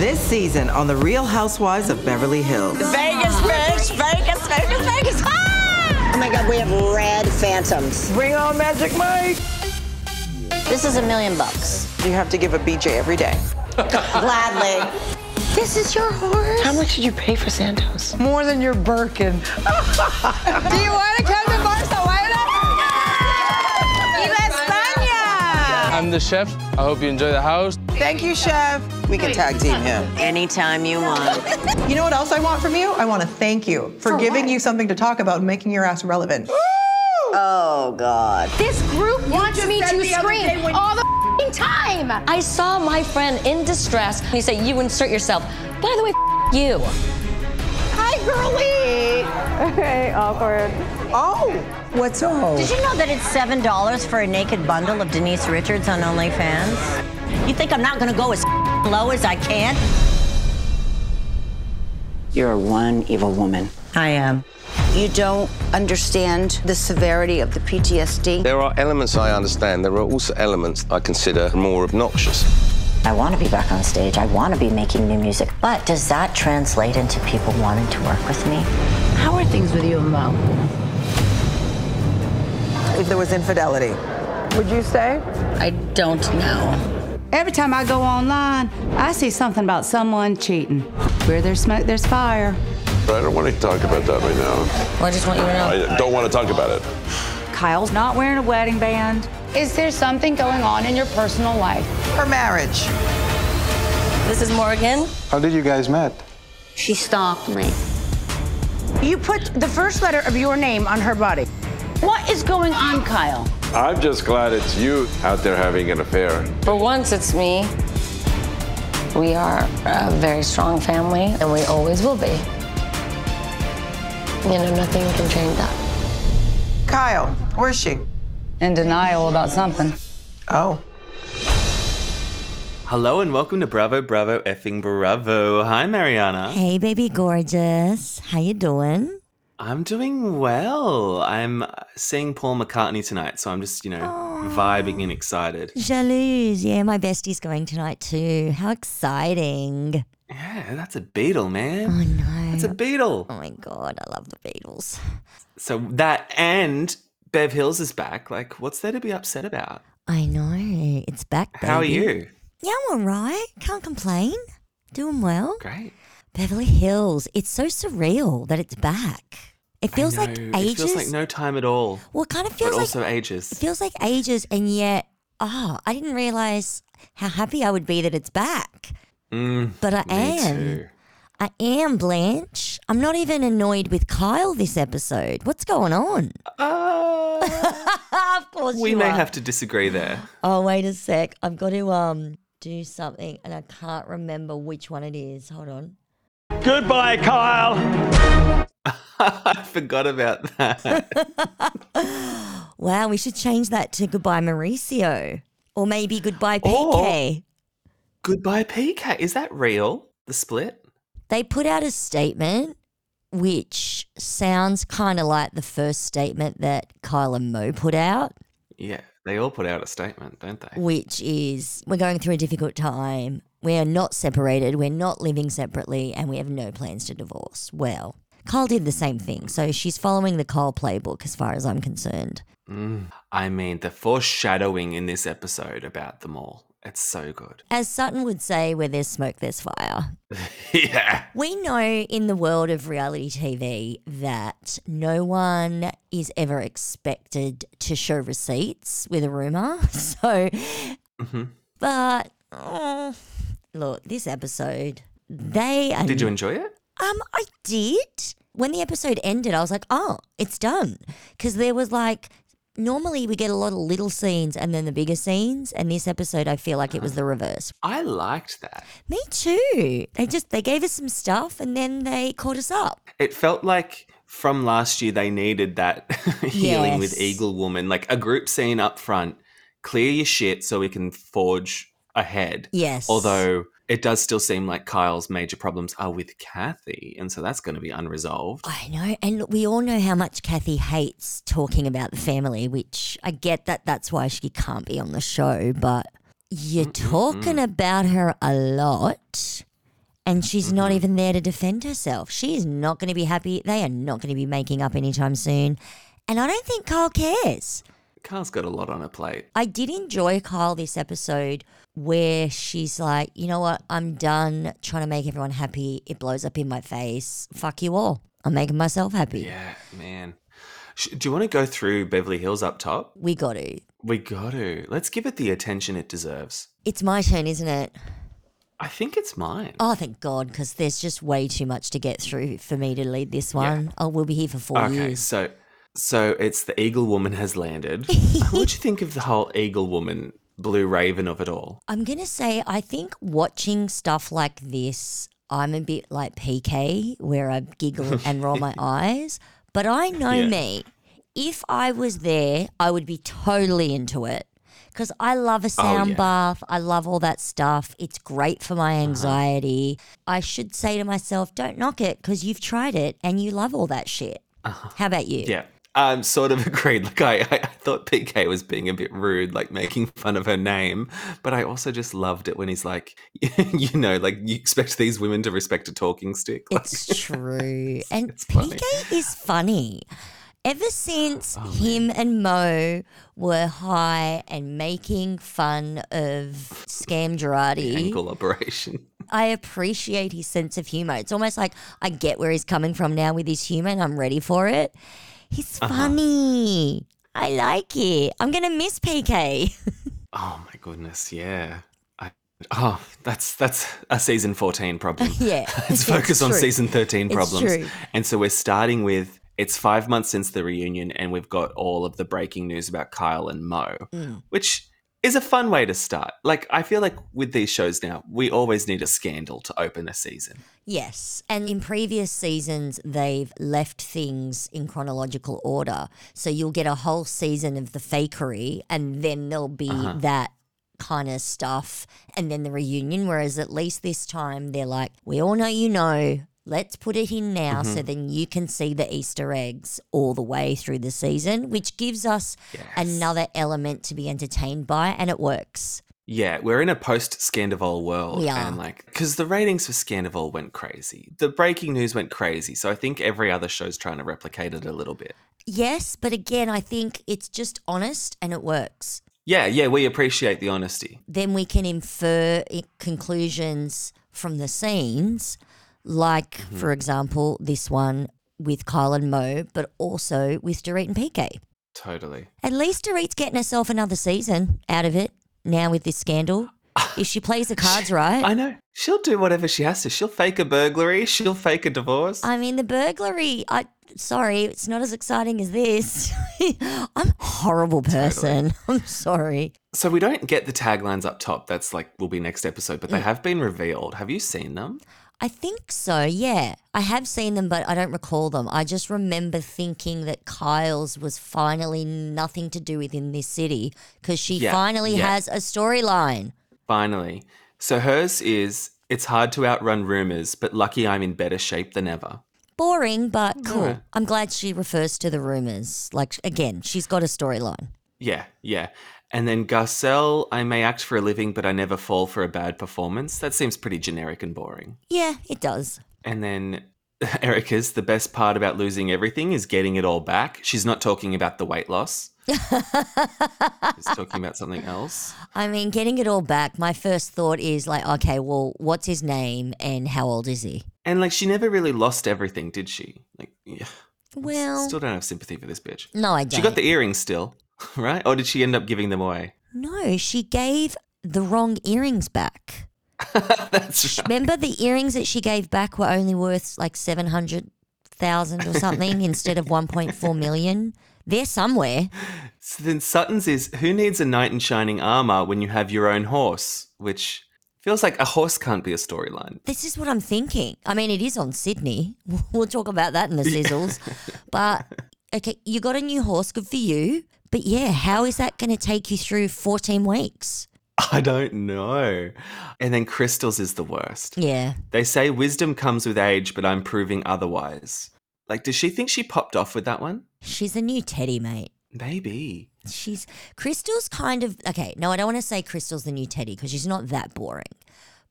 This season on The Real Housewives of Beverly Hills. Vegas, bitch! Vegas, Vegas, Vegas! Ah! Oh my God, we have red phantoms. Bring on Magic Mike. This is a million bucks. You have to give a BJ every day. Gladly. This is your horse? How much did you pay for Santos? More than your Birkin. Do you want to come to Barcelona? I'm the chef. I hope you enjoy the house. Thank you, chef. We can tag team him. Anytime you want. You know what else I want from you? I want to thank you for, giving you something to talk about and making your ass relevant. Oh, God. This group wants me to scream all the f***ing time. I saw my friend in distress. He said, "You insert yourself." By the way, f- you. Hi, girlie. Okay, awkward. Oh, what's up? Did you know that it's $7 for a naked bundle of Denise Richards on OnlyFans? You think I'm not gonna go as low as I can? You're one evil woman. I am. You don't understand the severity of the PTSD. There are elements I understand. There are also elements I consider more obnoxious. I want to be back on stage. I want to be making new music. But does that translate into people wanting to work with me? How are things with you and Mo? If there was infidelity. Would you say? I don't know. Every time I go online, I see something about someone cheating. Where there's smoke, there's fire. I don't want to talk about that right now. Well, I just want you to know. I don't want to talk about it. Kyle's not wearing a wedding band. Is there something going on in your personal life? Her marriage. This is Morgan. How did you guys met? She stalked me. You put the first letter of your name on her body. What is going on, Kyle? I'm just glad it's you out there having an affair. For once, it's me. We are a very strong family, and we always will be. You know, nothing can change that. Kyle, where's she? In denial about something. Oh. Hello and welcome to Bravo, Bravo, effing Bravo. Hi, Mariana. Hey, baby gorgeous. How you doing? I'm doing well. I'm uh, seeing Paul McCartney tonight, so I'm just, you know, vibing and excited. Jalouse. Yeah, my bestie's going tonight too. How exciting. Yeah, that's a Beatle, man. I know. That's a Beatle. Oh my god, I love the Beatles. So that and Bev Hills is back. Like, what's there to be upset about? I know. It's back, baby. How are you? Yeah, I'm alright. Can't complain. Doing well. Great. Beverly Hills. It's so surreal that it's back. It feels like ages. It feels like no time at all. well, it kind of But feels like also ages. It feels like ages, and yet, oh, I didn't realize how happy I would be that it's back. Mm, But I me am. too. I am Blanche. I'm not even annoyed with Kyle this episode. What's going on? of course Uh, We you may are. have to disagree there. Oh, wait a sec. I've got to um do something, and I can't remember which one it is. Hold on. Goodbye, Kyle. I forgot about that. Wow, we should change that to goodbye Mauricio, or maybe goodbye Or- PK. Goodbye, PK. Is that real? The split? They put out a statement which sounds kind of like the first statement that Kyle and Mo put out. Yeah, they all put out a statement, don't they? which is we're going through a difficult time. We are not separated. We're not living separately, and we have no plans to divorce. Well, Kyle did the same thing, so she's following the Kyle playbook as far as I'm concerned. Mm. I mean, the foreshadowing in this episode about them all. It's so good. As Sutton would say, where there's smoke, there's fire. yeah. We know in the world of reality TV that no one is ever expected to show receipts with a rumor. So, hmm but oh, look, this episode, they are Did you enjoy it? Um, I did. When the episode ended, I was like, oh, it's done. Because there was like, normally we get a lot of little scenes and then the bigger scenes. And this episode, I feel like it was the uh-huh. reverse. I liked that. Me too. They just, they gave us some stuff and then they caught us up. It felt like from last year they needed that healing with Eagle Woman, like a group scene up front. Clear your shit so we can forge ahead. Yes. Although it does still seem like Kyle's major problems are with Kathy, and so that's going to be unresolved. I know. And look, we all know how much Kathy hates talking about the family, which I get that that's why she can't be on the show. But you're talking about her a lot. and she's not mm-hmm. even there to defend herself. She is not going to be happy. They are not going to be making up anytime soon. And I don't think Kyle cares. Kyle's got a lot on her plate. I did enjoy Kyle this episode where she's like, you know what? I'm done trying to make everyone happy. It blows up in my face. Fuck you all. I'm making myself happy. Yeah, man. Do you want to go through Beverly Hills up top? We got to. We got to. Let's give it the attention it deserves. It's my turn, isn't it? I think it's mine. Oh, thank God, because there's just way too much to get through for me to lead this one. Oh, we'll be here for four okay, years. so so it's the Eagle Woman has landed. what do you think of the whole Eagle Woman, Blue Raven of it all? I'm going to say, I think watching stuff like this, I'm a bit like PK, where I giggle and roll my eyes. But I know Yeah. me. If I was there, I would be totally into it. Because I love a Oh, sound yeah. bath. I love all that stuff. It's great for Uh-huh. my anxiety. I should say to myself, don't knock it because you've tried it and you love all that shit. How about you? Uh-huh. Yeah. Um, sort of agreed. Like I, I, thought PK was being a bit rude, like making fun of her name, but I also just loved it when he's like, you know, like you expect these women to respect a talking stick. Like, It's true. and funny. PK is funny. Ever since him and Mo were high and making fun of Scam Girardi, ankle operation. I appreciate his sense of humor. It's almost like I get where he's coming from now with his humor and I'm ready for it. He's Uh-huh. funny. I like it. I'm going to miss PK. Oh my goodness, yeah. I, oh, that's that's a season fourteen problem. Yeah, Let's it's focus on season thirteen It's problems. true. And so we're starting with it's five months since the reunion, and we've got all of the breaking news about Kyle and Mo, Mm. which is a fun way to start. Like I feel like with these shows now, we always need a scandal to open a season. Yes. And in previous seasons, they've left things in chronological order. So you'll get a whole season of the fakery, and then there'll be Uh-huh. that kind of stuff, and then the reunion. Whereas at least this time, they're like, we all know you know. Let's put it in now so Mhm. then you can see the Easter eggs all the way through the season, which gives us another element to be entertained by, and it works. Yeah, we're in a post Scandoval world. We are. And like, because the ratings for Scandoval went crazy. The breaking news went crazy. So I think every other show's trying to replicate it a little bit. Yes, but again, I think it's just honest and it works. Yeah, yeah, we appreciate the honesty. then we can infer conclusions from the scenes, like, Mm-hmm. for example, this one with Kyle and Mo, but also with Dorit and PK. Totally. At least Dorit's getting herself another season out of it now with this scandal. if she plays the cards right. I know. She'll do whatever she has to. She'll fake a burglary. She'll fake a divorce. I mean, the burglary, I. Sorry, it's not as exciting as this. I'm a horrible person. I'm sorry. So we don't get the taglines up top. That's like will be next episode, but they Mm. have been revealed. Have you seen them? I think so, yeah. I have seen them, but I don't recall them. I just remember thinking that Kyle's was finally nothing to do with in this city because she Yeah, finally yeah. has a storyline. Finally. So hers is it's hard to outrun rumors, but lucky I'm in better shape than ever. Boring, but cool. Alright. I'm glad she refers to the rumors. Like, again, she's got a storyline. Yeah, yeah. And then Garcelle, I may act for a living, but I never fall for a bad performance. That seems pretty generic and boring. Yeah, it does. And then Erika's, the best part about losing everything is getting it all back. She's not talking about the weight loss. She's talking about something else. I mean, getting it all back, my first thought is like, okay, well, what's his name and how old is he? And like, she never really lost everything, did she? Like, yeah. Well, Still don't have sympathy for this bitch. no, I don't. She got the earrings still, right? Or did she end up giving them away? no, she gave the wrong earrings back. That's right. Remember the earrings that she gave back were only worth like 700,000 or something instead of 1.4 million? They're somewhere. So then Sutton's is who needs a knight in shining armor when you have your own horse? Which feels like a horse can't be a storyline. This is what I'm thinking. I mean, it is on Sydney. We'll talk about that in the sizzles. but okay, you got a new horse, good for you. But yeah, how is that going to take you through 14 weeks? I don't know. And then Crystal's is the worst. Yeah. They say wisdom comes with age, but I'm proving otherwise. Like, does she think she popped off with that one? She's a new Teddi, mate. Maybe. She's Crystal's kind of okay. No, I don't want to say Crystal's the new Teddi because she's not that boring,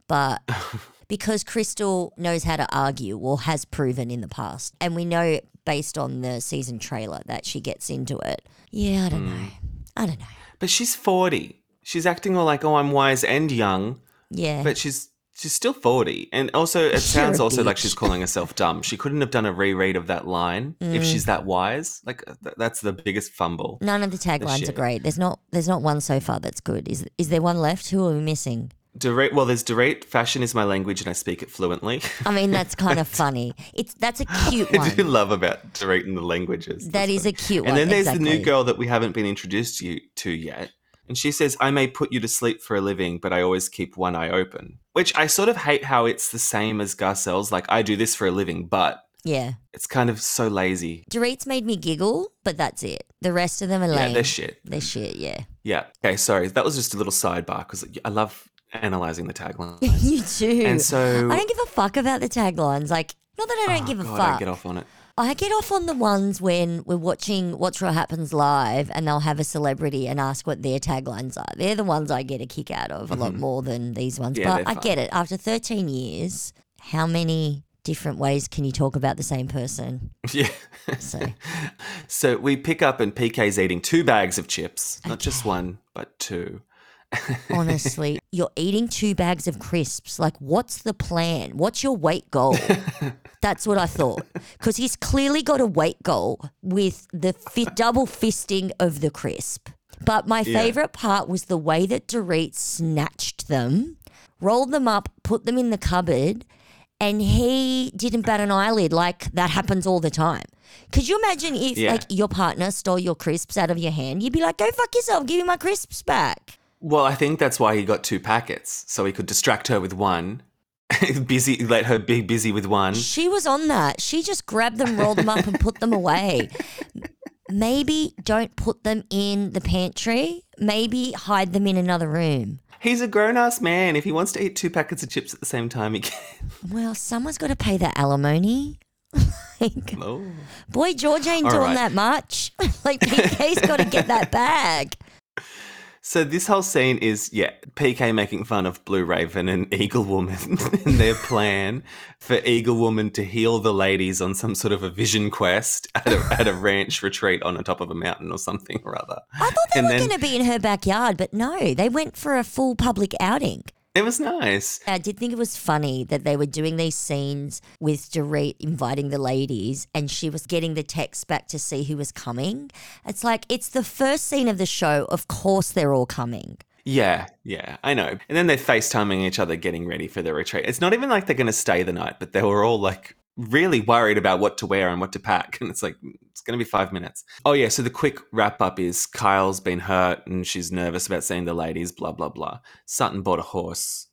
but because Crystal knows how to argue or has proven in the past. And we know based on the season trailer that she gets into it. Yeah, I don't Hmm. know. I don't know. But she's 40. She's acting all like, oh, I'm wise and young. Yeah. But she's she's still 40. And also, it You're sounds also like she's calling herself dumb. She couldn't have done a reread of that line if Mm. she's that wise. Like, th- that's the biggest fumble. None of the taglines are great. There's not there's not one so far that's good. Is is there one left? Who are we missing? Dorit, well, there's Dorit. Fashion is my language and I speak it fluently. I mean, that's kind of funny. It's that's a cute I do one. love about directing the languages. That is a cute one. And then there's the new girl that we haven't been introduced to, you, to yet. And she says, I may put you to sleep for a living, but I always keep one eye open. Which I sort of hate how it's the same as Garcelle's. Like, I do this for a living, but Yeah. it's kind of so lazy. Dorit's made me giggle, but that's it. The rest of them are Yeah, lame. they're shit. They're shit, yeah. Yeah. Okay, sorry. That was just a little sidebar because I love analyzing the tagline. you do. And so- I don't give a fuck about the taglines. Like, not that I don't give a God, fuck. I get off on it. I get off on the ones when we're watching Watch What Happens live and they'll have a celebrity and ask what their taglines are. They're the ones I get a kick out of a lot more than these ones. Mm-hmm. Yeah, but I fun. get it. After 13 years, how many different ways can you talk about the same person? Yeah. So, So we pick up and PK's eating two bags of chips, not just one, but two. Honestly, you're eating two bags of crisps. Like, what's the plan? What's your weight goal? That's what I thought. Because he's clearly got a weight goal with the double fisting of the crisp. But my Yeah. favorite part was the way that Dorit snatched them, rolled them up, put them in the cupboard, and he didn't bat an eyelid like that happens all the time. Could you imagine if Yeah. like your partner stole your crisps out of your hand? You'd be like, "Go fuck yourself, give me my crisps back." Well, I think that's why he got two packets, so he could distract her with one. busy, let her be busy with one. She was on that. She just grabbed them, rolled them up, and put them away. Maybe don't put them in the pantry. Maybe hide them in another room. He's a grown ass man. If he wants to eat two packets of chips at the same time, he can. Well, someone's got to pay that alimony. like, Oh. boy, George ain't All doing right. that much. like, PK's got to get that bag. So this whole scene is yeah, PK making fun of Blue Raven and Eagle Woman and their plan for Eagle Woman to heal the ladies on some sort of a vision quest at a, at a ranch retreat on the top of a mountain or something or other. I thought they And were then- going to be in her backyard, but no, they went for a full public outing. It was nice. I did think it was funny that they were doing these scenes with Dorit inviting the ladies and she was getting the text back to see who was coming. It's like, it's the first scene of the show. Of course, they're all coming. Yeah, yeah, I know. And then they're FaceTiming each other getting ready for the retreat. It's not even like they're going to stay the night, but they were all like really worried about what to wear and what to pack. And it's like, mm, it's going to be five minutes. Oh, yeah. So the quick wrap up is Kyle's been hurt and she's nervous about seeing the ladies, blah, blah, blah. Sutton bought a horse.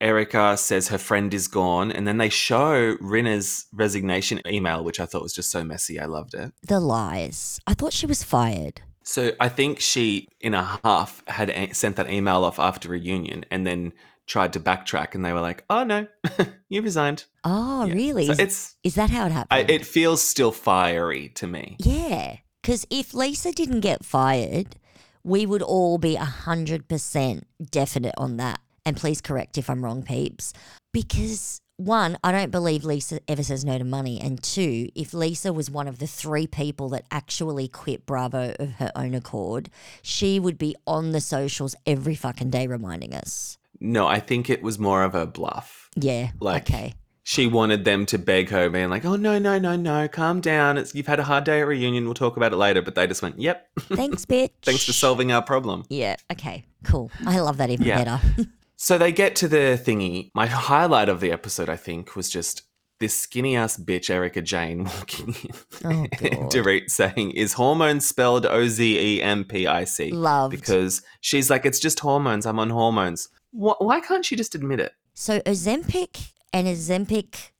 Erika says her friend is gone. And then they show Rinna's resignation email, which I thought was just so messy. I loved it. The lies. I thought she was fired. So I think she, in a half, had sent that email off after reunion and then tried to backtrack, and they were like, "Oh no, you resigned." Oh, really? So is, it's- is that how it happened? I, it feels still fiery to me. Yeah, because if Lisa didn't get fired, we would all be 100% definite on that. And please correct if I'm wrong, peeps. Because one, I don't believe Lisa ever says no to money. And two, if Lisa was one of the three people that actually quit Bravo of her own accord, she would be on the socials every fucking day reminding us. No, I think it was more of a bluff. Yeah. Like, okay. She wanted them to beg her, being like, "Oh no, no, no, no, calm down. It's, you've had a hard day at reunion. We'll talk about it later." But they just went, "Yep, Thanks, bitch. thanks for solving our problem." Yeah. Okay. Cool. I love that even Yeah. better. So they get to the thingy. My highlight of the episode, I think, was just this skinny ass bitch, Erika Jayne, walking in. Oh, Dorit saying, Is hormones spelled O Z E M P I C? Loved. Because she's like, It's just hormones. I'm on hormones. Wh- why can't she just admit it? So Ozempic and Ozempic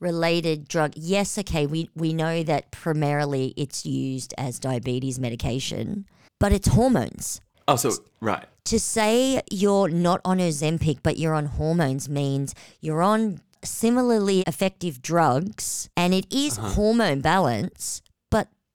related drug. Yes, okay, we we know that primarily it's used as diabetes medication, but it's hormones. Oh, so, right. To say you're not on Ozempic but you're on hormones means you're on similarly effective drugs and it is Uh-huh. hormone balance,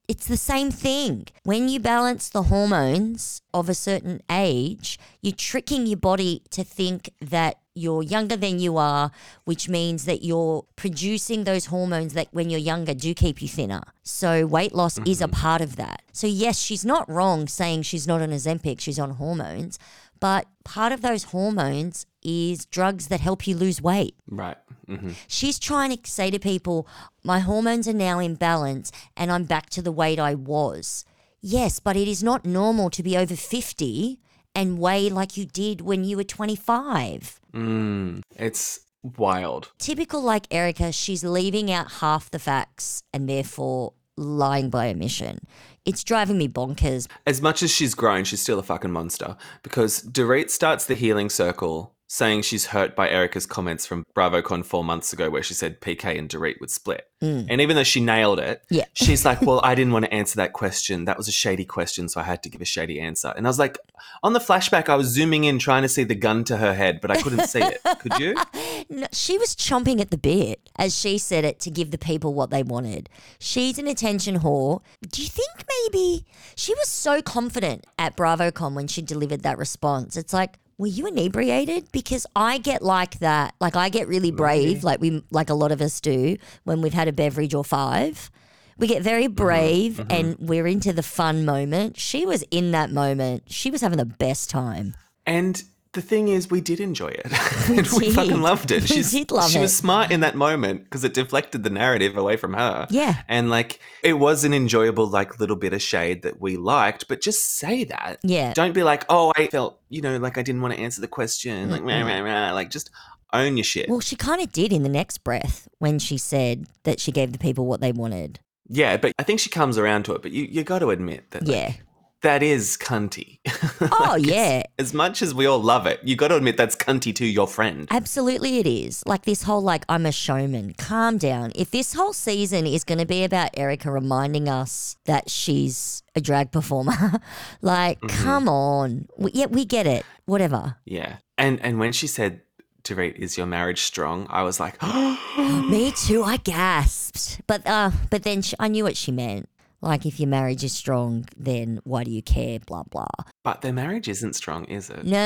it's the same thing. When you balance the hormones of a certain age, you're tricking your body to think that you're younger than you are, which means that you're producing those hormones that when you're younger do keep you thinner. So weight loss is a mm-hmm. part of that. So yes, she's not wrong saying she's not on Ozempic, she's on hormones, but part of those hormones is drugs that help you lose weight. Right. Mm-hmm. She's trying to say to people, my hormones are now in balance and I'm back to the weight I was. Yes, but it is not normal to be over 50 and weigh like you did when you were 25. Mm, it's wild. Typical like Erika, she's leaving out half the facts and therefore lying by omission. It's driving me bonkers. As much as she's grown, she's still a fucking monster because Dorit starts the healing circle saying she's hurt by Erika's comments from BravoCon four months ago where she said PK and Dorit would split. Mm. And even though she nailed it, Yeah. she's like, well, I didn't want to answer that question. That was a shady question, so I had to give a shady answer. And I was like, on the flashback, I was zooming in trying to see the gun to her head, but I couldn't see it. Could you? No, she was chomping at the bit, as she said it, to give the people what they wanted. She's an attention whore. Do you think maybe she was so confident at BravoCon when she delivered that response? It's like, were you inebriated? Because I get like that. Like I get really brave, like we, like a lot of us do when we've had a beverage or five. We get very mm-hmm, brave mm-hmm. and we're into the fun moment. She was in that moment. She was having the best time. And the thing is, we did enjoy it. and we fucking loved it. We She's, did love she was smart in that moment because it deflected the narrative away from her. Yeah. And like, it was an enjoyable, like, little bit of shade that we liked, but just say that. Yeah. Don't be like, oh, I felt, you know, like I didn't want to answer the question. Like, rah, rah, rah. like just own your shit. Well, she kind of did in the next breath when she said that she gave the people what they wanted. yeah, but I think she comes around to it, but you, you got to admit that. like, Yeah. That is cunty. Oh, yeah. As much as we all love it, you got to admit that's cunty to your friend. Absolutely, it is. Like this whole, like, I'm a showman. Calm down. If this whole season is going to be about Erika reminding us that she's a drag performer, like, Mm-hmm. come on. We, yeah, we get it. Whatever. Yeah. And and when she said, Dorit, is your marriage strong? I was like, Me too. I gasped. But, uh, but then sh I knew what she meant. Like, if your marriage is strong, then why do you care? Blah, blah. but their marriage isn't strong, is it? No,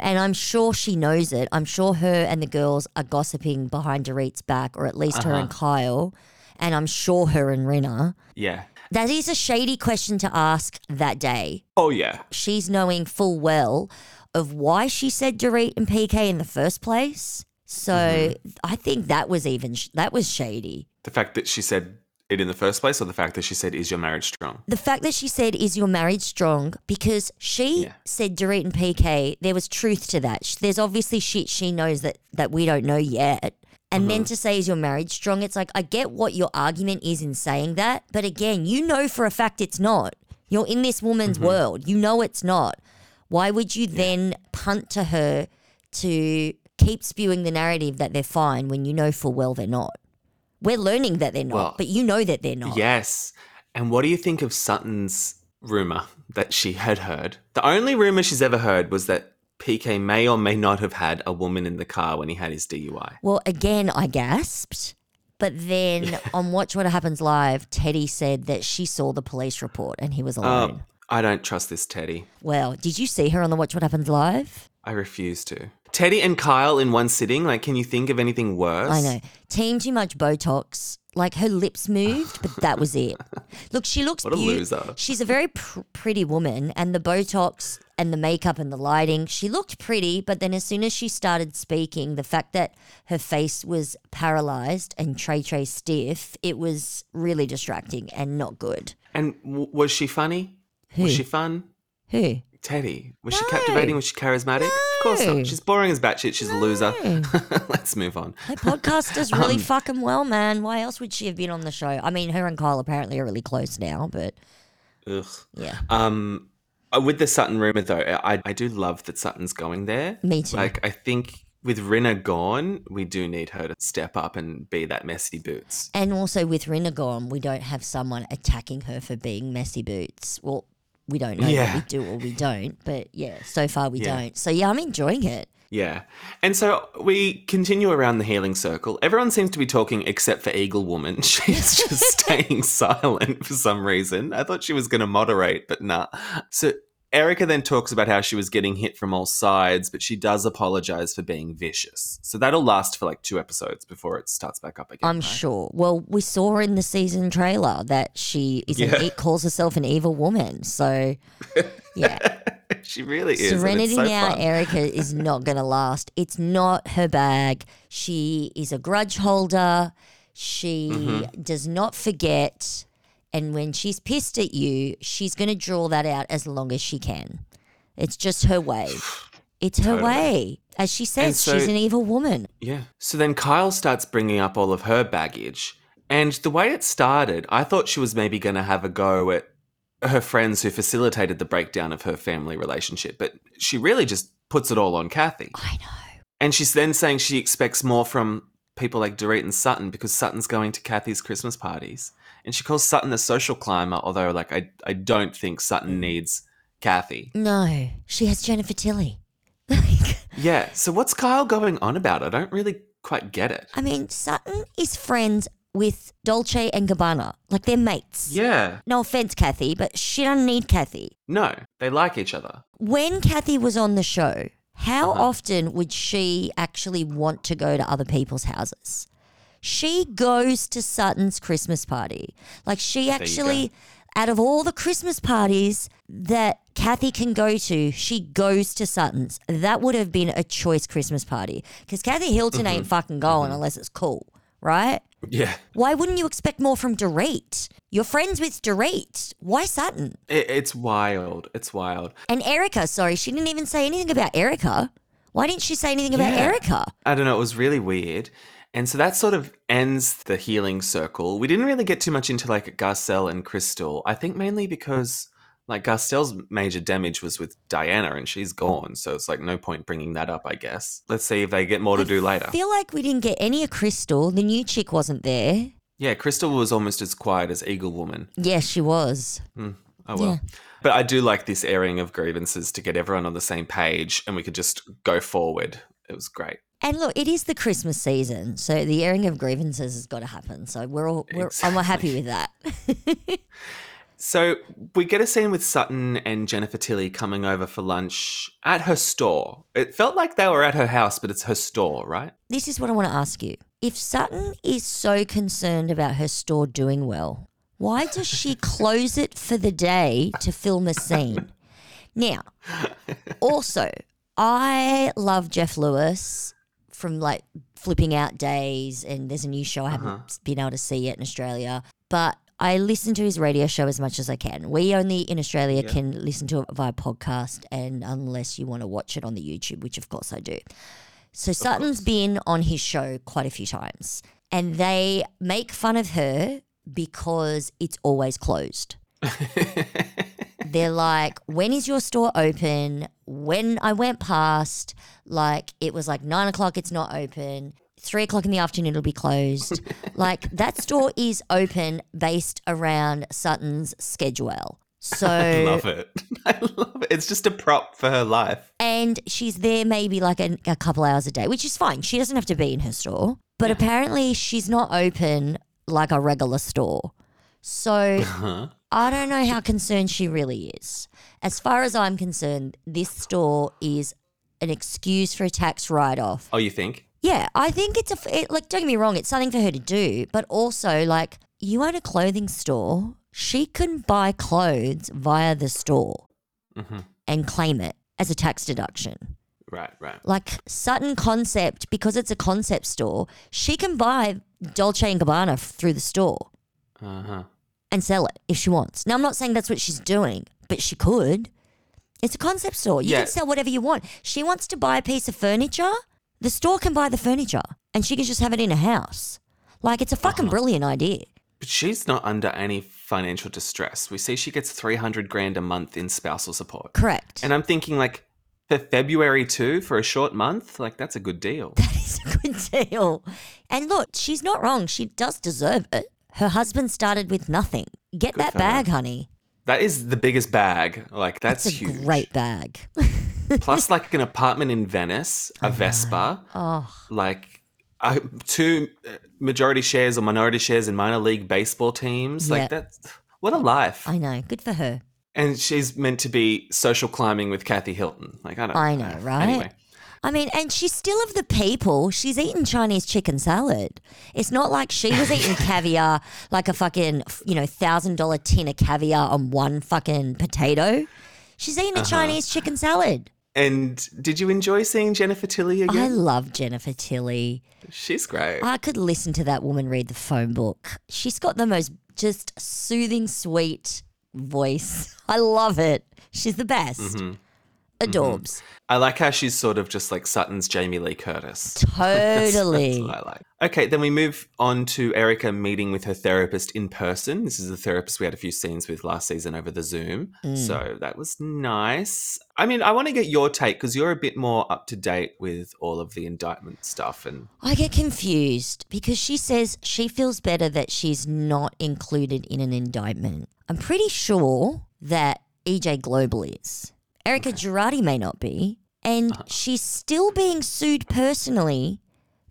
and I'm sure she knows it. I'm sure her and the girls are gossiping behind Dorit's back, or at least her Uh-huh. and Kyle. And I'm sure her and Rinna. Yeah. That is a shady question to ask that day. Oh, yeah. She's knowing full well of why she said Dorit and PK in the first place. So Mm-hmm. I think that was even sh- that was shady. The fact that she said it in the first place, or the fact that she said, is your marriage strong? The fact that she said, "Is your marriage strong?" because she Yeah. said Dorit and PK, there was truth to that. There's obviously shit she knows that that we don't know yet. And then mm-hmm. to say, "Is your marriage strong?" It's like I get what your argument is in saying that, but again, you know for a fact it's not. You're in this woman's mm-hmm. world. You know it's not. Why would you then punt to her to keep spewing the narrative that they're fine when you know full well they're not? We're learning that they're not, Well, but you know that they're not. Yes. And what do you think of Sutton's rumor that she had heard? The only rumor she's ever heard was that PK may or may not have had a woman in the car when he had his DUI. Well, again, I gasped. But then on Watch What Happens Live, Teddi said that she saw the police report and he was oh, alone. Oh, I don't trust this Teddi. Well, did you see her on the Watch What Happens Live? I refuse to. Teddi and Kyle in one sitting, like, can you think of anything worse? I know. Team too much Botox. Like her lips moved, but that was it. Look, she looks What a loser. She's a very pr- pretty woman, and the Botox and the makeup and the lighting, she looked pretty. But then, as soon as she started speaking, the fact that her face was paralyzed and tray tray stiff, it was really distracting and not good. And w- was she funny? Was she fun? Who? Teddi. Was she captivating? Was she charismatic? Of course not. She's boring as batshit. She's a loser. Let's move on. Her podcast does really Um, fucking well, man. Why else would she have been on the show? I mean, her and Kyle apparently are really close now, but Ugh. yeah. Um, uh, with the Sutton rumor though, I I do love that Sutton's going there. Me too. Like I think with Rinna gone, we do need her to step up and be that messy boots. And also with Rinna gone, we don't have someone attacking her for being messy boots. Well, we don't know Yeah. we do or we don't, but yeah, so far we Yeah. don't. So yeah, I'm enjoying it. Yeah. And so we continue around the healing circle. Everyone seems to be talking except for Eagle Woman. She's just staying silent for some reason. I thought she was going to moderate, but nah. So Erika then talks about how she was getting hit from all sides, but she does apologize for being vicious. So that'll last for like two episodes before it starts back up again. I'm sure. Well, we saw in the season trailer that she is Yeah. an, it calls herself an evil woman. So, yeah. she really is. Serenity so now, fun. Erika is not going to last. It's not her bag. She is a grudge holder. She Mm-hmm. does not forget. And when she's pissed at you, she's going to draw that out as long as she can. It's just her way. It's her Totally. way. As she says, so- she's an evil woman. Yeah. So then Kyle starts bringing up all of her baggage. And the way it started, I thought she was maybe going to have a go at her friends who facilitated the breakdown of her family relationship. But she really just puts it all on Kathy. I know. And she's then saying she expects more from people like Dorit and Sutton because Sutton's going to Kathy's Christmas parties. And she calls Sutton a social climber, although like I, I don't think Sutton needs Kathy. No, she has Jennifer Tilly. Yeah. So what's Kyle going on about? I don't really quite get it. I mean, Sutton is friends with Dolce and Gabbana. Like they're mates. Yeah. No offense, Kathy, but she doesn't need Kathy. No, they like each other. When Kathy was on the show, how Uh-huh. often would she actually want to go to other people's houses? She goes to Sutton's Christmas party. Like she actually, out of all the Christmas parties that Kathy can go to, she goes to Sutton's. That would have been a choice Christmas party because Kathy Hilton Mm-hmm. ain't fucking going unless it's cool, right? Yeah. Why wouldn't you expect more from Dorit? You're friends with Dorit. Why Sutton? It, it's wild. It's wild. And Erika, sorry, she didn't even say anything about Erika. Why didn't she say anything about Yeah. Erika? I don't know. It was really weird. And so that sort of ends the healing circle. We didn't really get too much into like Garcelle and Crystal. I think mainly because like Garcelle's major damage was with Diana and she's gone. So it's like no point bringing that up, I guess. Let's see if they get more to do later. I feel like we didn't get any of Crystal. The new chick wasn't there. Yeah, Crystal was almost as quiet as Eagle Woman. Yes, she was. Hmm. Oh well. But I do like this airing of grievances to get everyone on the same page and we could just go forward. It was great. And look, it is the Christmas season, so the airing of grievances has got to happen. So we're all we're I'm happy with that. So we get a scene with Sutton and Jennifer Tilly coming over for lunch at her store. It felt like they were at her house, but it's her store, right? this is what I want to ask you. If Sutton is so concerned about her store doing well, why does she close it for the day to film a scene? Now, also, I love Jeff Lewis from like Flipping Out Days, and there's a new show I haven't uh-huh. been able to see yet in Australia, but I listen to his radio show as much as I can. We only in Australia can listen to it via podcast, and unless you want to watch it on the YouTube, which of course I do. So Sutton's been on his show quite a few times, and they make fun of her because it's always closed. They're like, when is your store open? When I went past, like it was like nine o'clock, it's not open. Three o'clock in the afternoon, it'll be closed. like that store is open based around Sutton's schedule. So I love it. I love it. It's just a prop for her life. and she's there maybe like a, a couple hours a day, which is fine. She doesn't have to be in her store, but apparently she's not open like a regular store. So uh-huh. I don't know how concerned she really is. As far as I'm concerned, this store is an excuse for a tax write off. Oh, you think? Yeah, I think it's a it, like don't get me wrong, it's something for her to do, but also like you own a clothing store, she can buy clothes via the store and claim it as a tax deduction. Right, right. Like Sutton Concept, because it's a concept store, she can buy Dolce and Gabbana through the store Uh huh. And sell it if she wants. Now, I'm not saying that's what she's doing, but she could. It's a concept store. You Yeah. can sell whatever you want. She wants to buy a piece of furniture, the store can buy the furniture and she can just have it in her house. Like, it's a fucking uh-huh. brilliant idea. But she's not under any financial distress. We see she gets 300 grand a month in spousal support. Correct. And I'm thinking, like, for February too, for a short month, like, that's a good deal. It's a good deal. And look, she's not wrong. She does deserve it. Her husband started with nothing. Get that for her. bag, honey. That is the biggest bag. Like, that's, a huge. great bag. Plus, like, an apartment in Venice, a Vespa, Oh, like, uh, two uh, majority shares or minority shares in minor league baseball teams. Like, that's what a life. I know. Good for her. And she's meant to be social climbing with Kathy Hilton. Like I don't. I know, right? Anyway, I mean, and she's still of the people. She's eating Chinese chicken salad. It's not like she was eating caviar like a fucking, you know, thousand dollar tin of caviar on one fucking potato. She's eating a Uh-huh. Chinese chicken salad. and did you enjoy seeing Jennifer Tilly I love Jennifer Tilly. She's great. I could listen to that woman read the phone book. She's got the most just soothing, sweet voice. I love it. She's the best. Mhm. Adorbs. I like how she's sort of just like Sutton's Jamie Lee Curtis. Totally. That's what I like. Okay, then we move on to Erika meeting with her therapist in person. This is the therapist we had a few scenes with last season over the Zoom. Mm. So that was nice. I mean, I want to get your take because you're a bit more up to date with all of the indictment stuff and I get confused because she says she feels better that she's not included in an indictment. I'm pretty sure that EJ Global is. Erika Girardi may not be. And Uh-huh. she's still being sued personally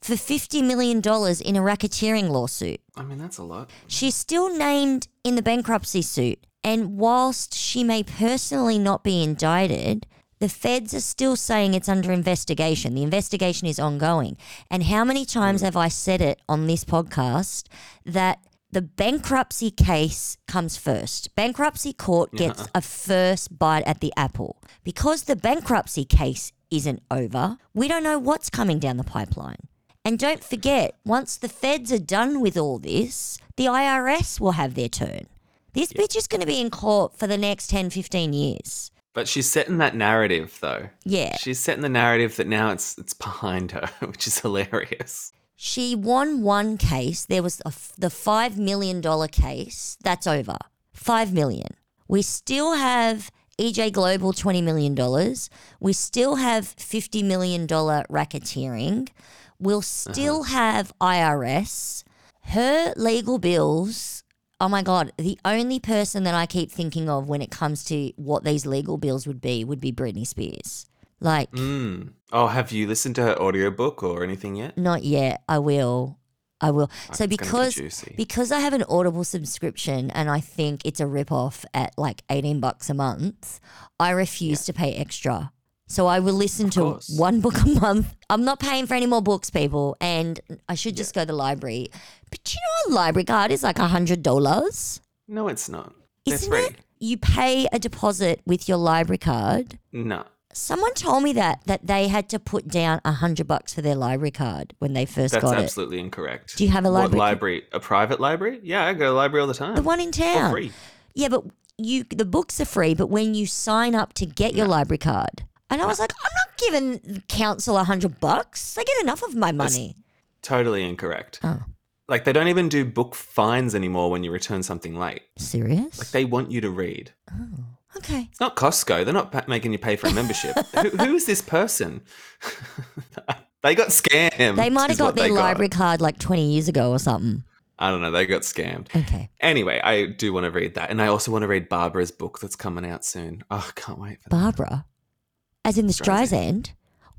for $50 million in a racketeering lawsuit. I mean, that's a lot. She's still named in the bankruptcy suit. And whilst she may personally not be indicted, the feds are still saying it's under investigation. The investigation is ongoing. And how many times have I said it on this podcast that the bankruptcy case comes first? Bankruptcy court uh-huh. gets Yeah. a first bite at the apple. Because the bankruptcy case isn't over, we don't know what's coming down the pipeline. And don't forget, once the feds are done with all this, the IRS will have their turn. This bitch is going to be in court for the next 10, 15 years. But she's setting that narrative though. Yeah. She's setting the narrative that now it's it's behind her, which is hilarious. She won one case. There was a f the $5 million case. That's over. 5 million. We still have EJ Global $20 million. We still have $50 million racketeering. We'll uh-huh. still have IRS. Her legal bills. Oh my God. The only person that I keep thinking of when it comes to what these legal bills would be would be Britney Spears. Like, Mm. Oh, have you listened to her audiobook or anything yet? Not yet. I will. I will. so it's gonna be because because I have an Audible subscription and I think it's a rip off at like 18 bucks a month, I refuse to pay extra. So I will listen to course. one book a month. I'm not paying for any more books, people, and I should just go to the library. But you know, a library card is like a hundred dollars. No, it's not. Isn't it? You pay a deposit with your library card. No. Someone told me that that they had to put down a hundred bucks for their library card when they first That's got it. That's absolutely incorrect. Do you have a library? What library? A private library? Yeah, I go to the library all the time. The one in For town. free. Yeah, but you the books are free, but when you sign up to get your library card, and I was like, I'm not giving the council a hundred bucks. They get enough of my money. Totally incorrect. Oh. Like they don't even do book fines anymore when you return something late. Serious? Like they want you to read. Oh. Okay. It's not Costco. They're not pa- making you pay for a membership. who, who is this person? they got scammed. They might have got their library card like 20 years ago or something. I don't know. They got scammed. Okay. Anyway, I do want to read that, and I also want to read Barbara's book that's coming out soon. Oh, I can't wait. For Barbara, as in the Streisand.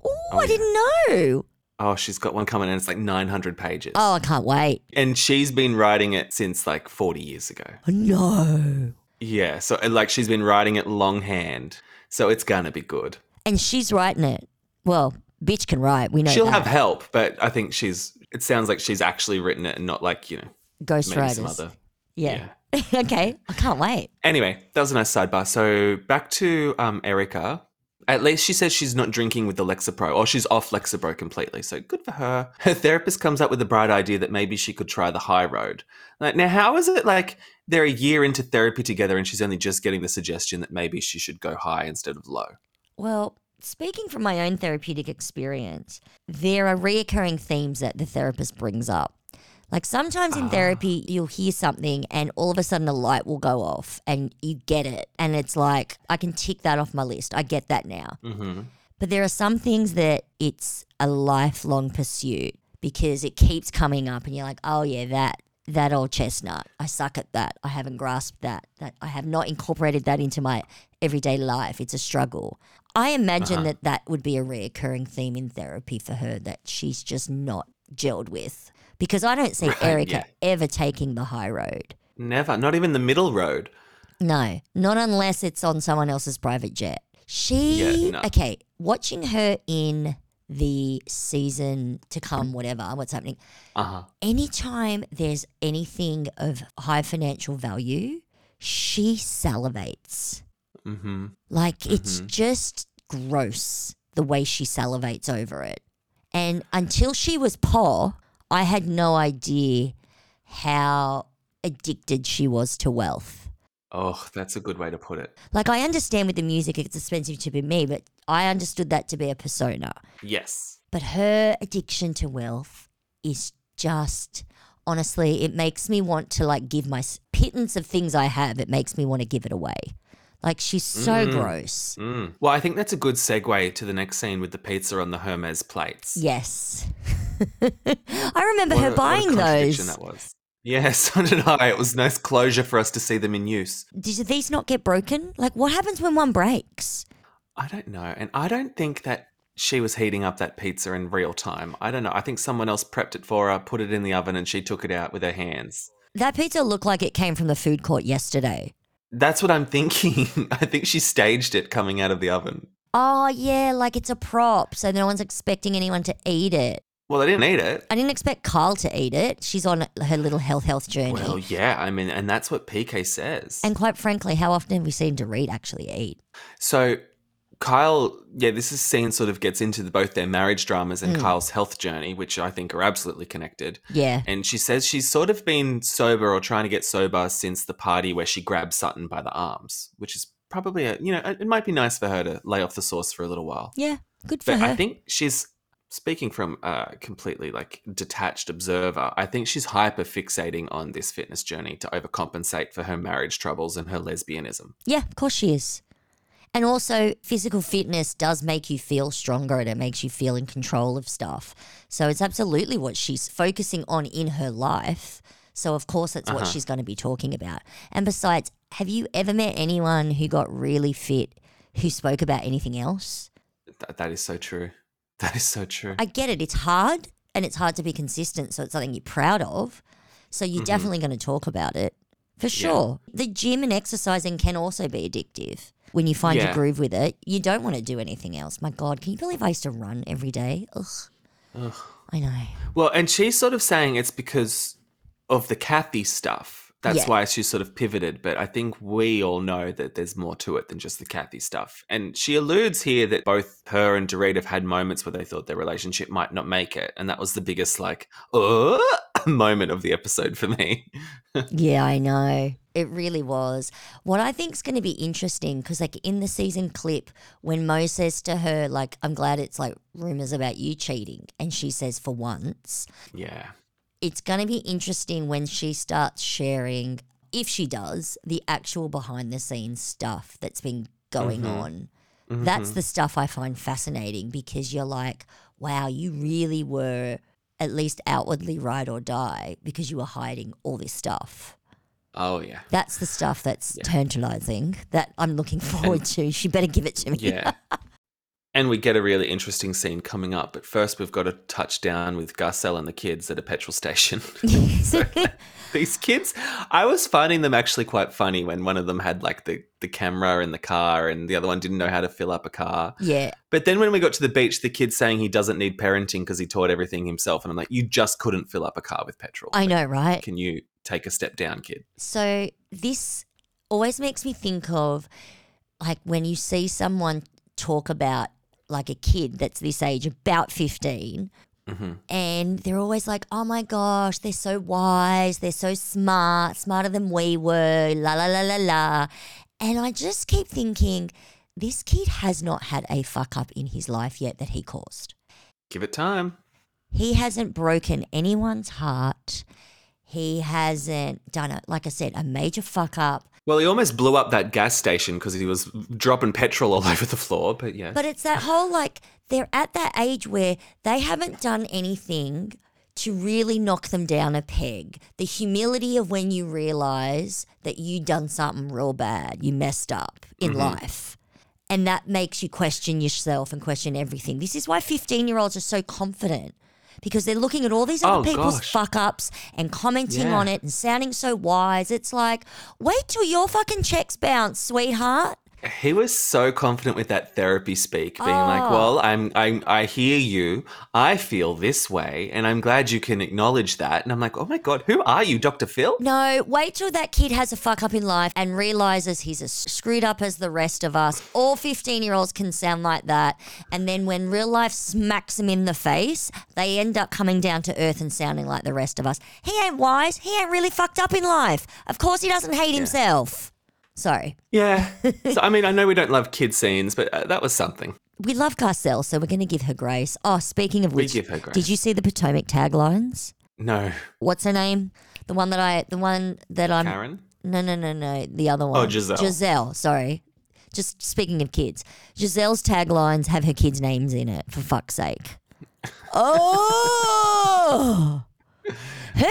Oh, I didn't know. Oh, she's got one coming, and it's like 900 pages. Oh, I can't wait. And she's been writing it since like 40 years ago. No. Yeah, so like she's been writing it longhand, so it's gonna be good. And she's writing it. Well, bitch can write. We know She'll that. have help, but I think she's. It sounds like she's actually written it, and not like you know, Ghostwriters. other. Yeah. okay. I can't wait. Anyway, that was a nice sidebar. So back to um, Erika. At least she says she's not drinking with the Lexapro, or she's off Lexapro completely. So good for her. Her therapist comes up with the bright idea that maybe she could try the high road. Like, now, how is it like they're a year into therapy together and she's only just getting the suggestion that maybe she should go high instead of low? Well, speaking from my own therapeutic experience, there are reoccurring themes that the therapist brings up. Like sometimes in therapy, you'll hear something and all of a sudden a light will go off and you get it. And it's like, I can tick that off my list. I get that now. Mm-hmm. But there are some things that it's a lifelong pursuit because it keeps coming up and you're like, oh yeah, that that old chestnut. I suck at that. I haven't grasped that. That I have not incorporated that into my everyday life. It's a struggle. I imagine Uh-huh. that that would be a reoccurring theme in therapy for her that she's just not gelled with. Because I don't see Right, Erika yeah. ever taking the high road. Never. Not even the middle road. No, not unless it's on someone else's private jet. She Yeah, no. okay. Watching her in the season to come, whatever, what's happening. Uh huh. Anytime there's anything of high financial value, she salivates. Mm-hmm. Like it's just gross the way she salivates over it. And until she was poor, I had no idea how addicted she was to wealth. Oh, that's a good way to put it. Like I understand with the music it's expensive to be me, but I understood that to be a persona. Yes. But her addiction to wealth is just honestly, it makes me want to like give my pittance of things I have, it makes me want to give it away. Like she's so Mm. gross. Mm. Well, I think that's a good segue to the next scene with the pizza on the Hermes plates. Yes. I remember What her a- buying those. That was. Yes, so did I. It was nice closure for us to see them in use. Did these not get broken? Like what happens when one breaks? I don't know. And I don't think that she was heating up that pizza in real time. I don't know. I think someone else prepped it for her, put it in the oven, and she took it out with her hands. That pizza looked like it came from the food court yesterday. That's what I'm thinking. I think she staged it coming out of the oven. Oh yeah, like it's a prop, so no one's expecting anyone to eat it. Well, I didn't eat it. I didn't expect Kyle to eat it. She's on her little health health journey. Well, yeah. I mean, and that's what PK says. and quite frankly, how often have we seen Dorit actually eat? So Kyle, yeah, this is scene sort of gets into the, both their marriage dramas and Mm. Kyle's health journey, which I think are absolutely connected. Yeah. And she says she's sort of been sober or trying to get sober since the party where she grabbed Sutton by the arms, which is probably a, you know, it it might be nice for her to lay off the sauce for a little while. Yeah, good for But her. I think she's speaking from a completely like detached observer. I think she's hyper fixating on this fitness journey to overcompensate for her marriage troubles and her lesbianism. Yeah, of course she is. And also, physical fitness does make you feel stronger and it makes you feel in control of stuff. So it's absolutely what she's focusing on in her life. So, of course, that's what Uh-huh. she's going to be talking about. And besides, have you ever met anyone who got really fit who spoke about anything else? Th- that is so true. That is so true. I get it. It's hard and it's hard to be consistent. So it's something you're proud of. So you're Mhm. definitely going to talk about it for sure. The gym and exercising can also be addictive. When you find your groove with it, you don't want to do anything else. My God, can you believe I used to run every day? Ugh, Ugh. I know. Well, and she's sort of saying it's because of the Kathy stuff. That's Yeah. why she's sort of pivoted. But I think we all know that there's more to it than just the Kathy stuff. And she alludes here that both her and Dorit have had moments where they thought their relationship might not make it. And that was the biggest, like, uh, moment of the episode for me. yeah, I know. It really was. What I think is going to be interesting because, like, in the season clip, when Mo says to her, like, I'm glad it's like rumors about you cheating, and she says, for once, yeah. It's going to be interesting when she starts sharing, if she does, the actual behind the scenes stuff that's been going Mhm. on. That's Mhm. the stuff I find fascinating because you're like, wow, you really were at least outwardly ride or die because you were hiding all this stuff. Oh, yeah. That's the stuff that's tantalizing that I'm looking forward to. She better give it to me. Yeah. and we get a really interesting scene coming up. But first, we've got to touch down with Garcelle and the kids at a petrol station. So, these kids, I was finding them actually quite funny when one of them had like the, the camera in the car and the other one didn't know how to fill up a car. yeah. But then when we got to the beach, the kid's saying he doesn't need parenting because he taught everything himself. And I'm like, you just couldn't fill up a car with petrol. I know, right? Can you take a step down, kid? So this always makes me think of like when you see someone talk about like a kid that's this age, about 15, Mm-hmm. and they're always like, oh my gosh, they're so wise, they're so smart, smarter than we were, la la la la la. And I just keep thinking, this kid has not had a fuck up in his life yet that he caused. Give it time. He hasn't broken anyone's heart. He hasn't done it, like I said, a major fuck up. Well, he almost blew up that gas station because he was dropping petrol all over the floor. But yeah. But it's that whole like they're at that age where they haven't done anything to really knock them down a peg. The humility of when you realize that you done something real bad, you messed up in Mhm. life. And that makes you question yourself and question everything. This is why 15 year olds are so confident because they're looking at all these other Oh, people's gosh. fuck ups and commenting Yeah. on it and sounding so wise. It's like, wait till your fucking checks bounce, sweetheart. He was so confident with that therapy speak, being like, Oh. "Well, I'm, I'm, I hear you. I feel this way, and I'm glad you can acknowledge that." And I'm like, "Oh my god, who are you, Doctor Phil?" No, wait till that kid has a fuck up in life and realizes he's as screwed up as the rest of us. All 15 year olds can sound like that. And then when real life smacks them in the face, they end up coming down to earth and sounding like the rest of us. He ain't wise. He ain't really fucked up in life. Of course, he doesn't hate himself. Sorry. Yeah. so I mean, I know we don't love kid scenes, but uh, that was something. We love Garcelle, so we're going to give her grace. Oh, speaking of We which, give her grace. did you see the Potomac taglines? No, What's her name? The one that I, the one that I'm. Karen. No, no, no, no. The other one. Oh, Gizelle. Gizelle, sorry. Just speaking of kids, Gizelle's taglines have her kids' names in it, for fuck's sake. Oh! Her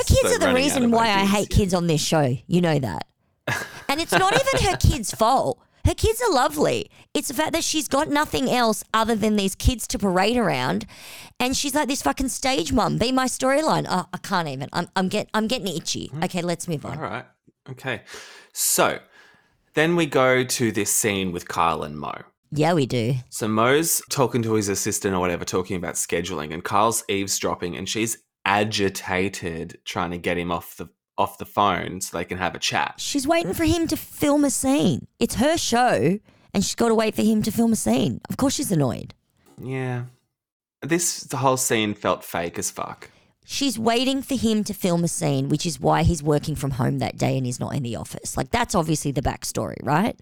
kids So are the running out reason of why I ideas, hate kids on this show. You know that. And it's not even her kids' fault. Her kids are lovely. It's the fact that she's got nothing else other than these kids to parade around, and she's like this fucking stage mum. Be my storyline. Oh, I can't even. I'm I'm get I'm getting itchy. Okay, let's move on. All right. Okay. So then we go to this scene with Kyle and Mo. Yeah, we do. So Mo's talking to his assistant or whatever, talking about scheduling, and Kyle's eavesdropping, and she's agitated trying to get him off the off the phone so they can have a chat. She's waiting for him to film a scene. It's her show, and she's got to wait for him to film a scene. Of course, she's annoyed. Yeah. This the whole scene felt fake as fuck. She's waiting for him to film a scene, which is why he's working from home that day and he's not in the office. Like, that's obviously the backstory, right?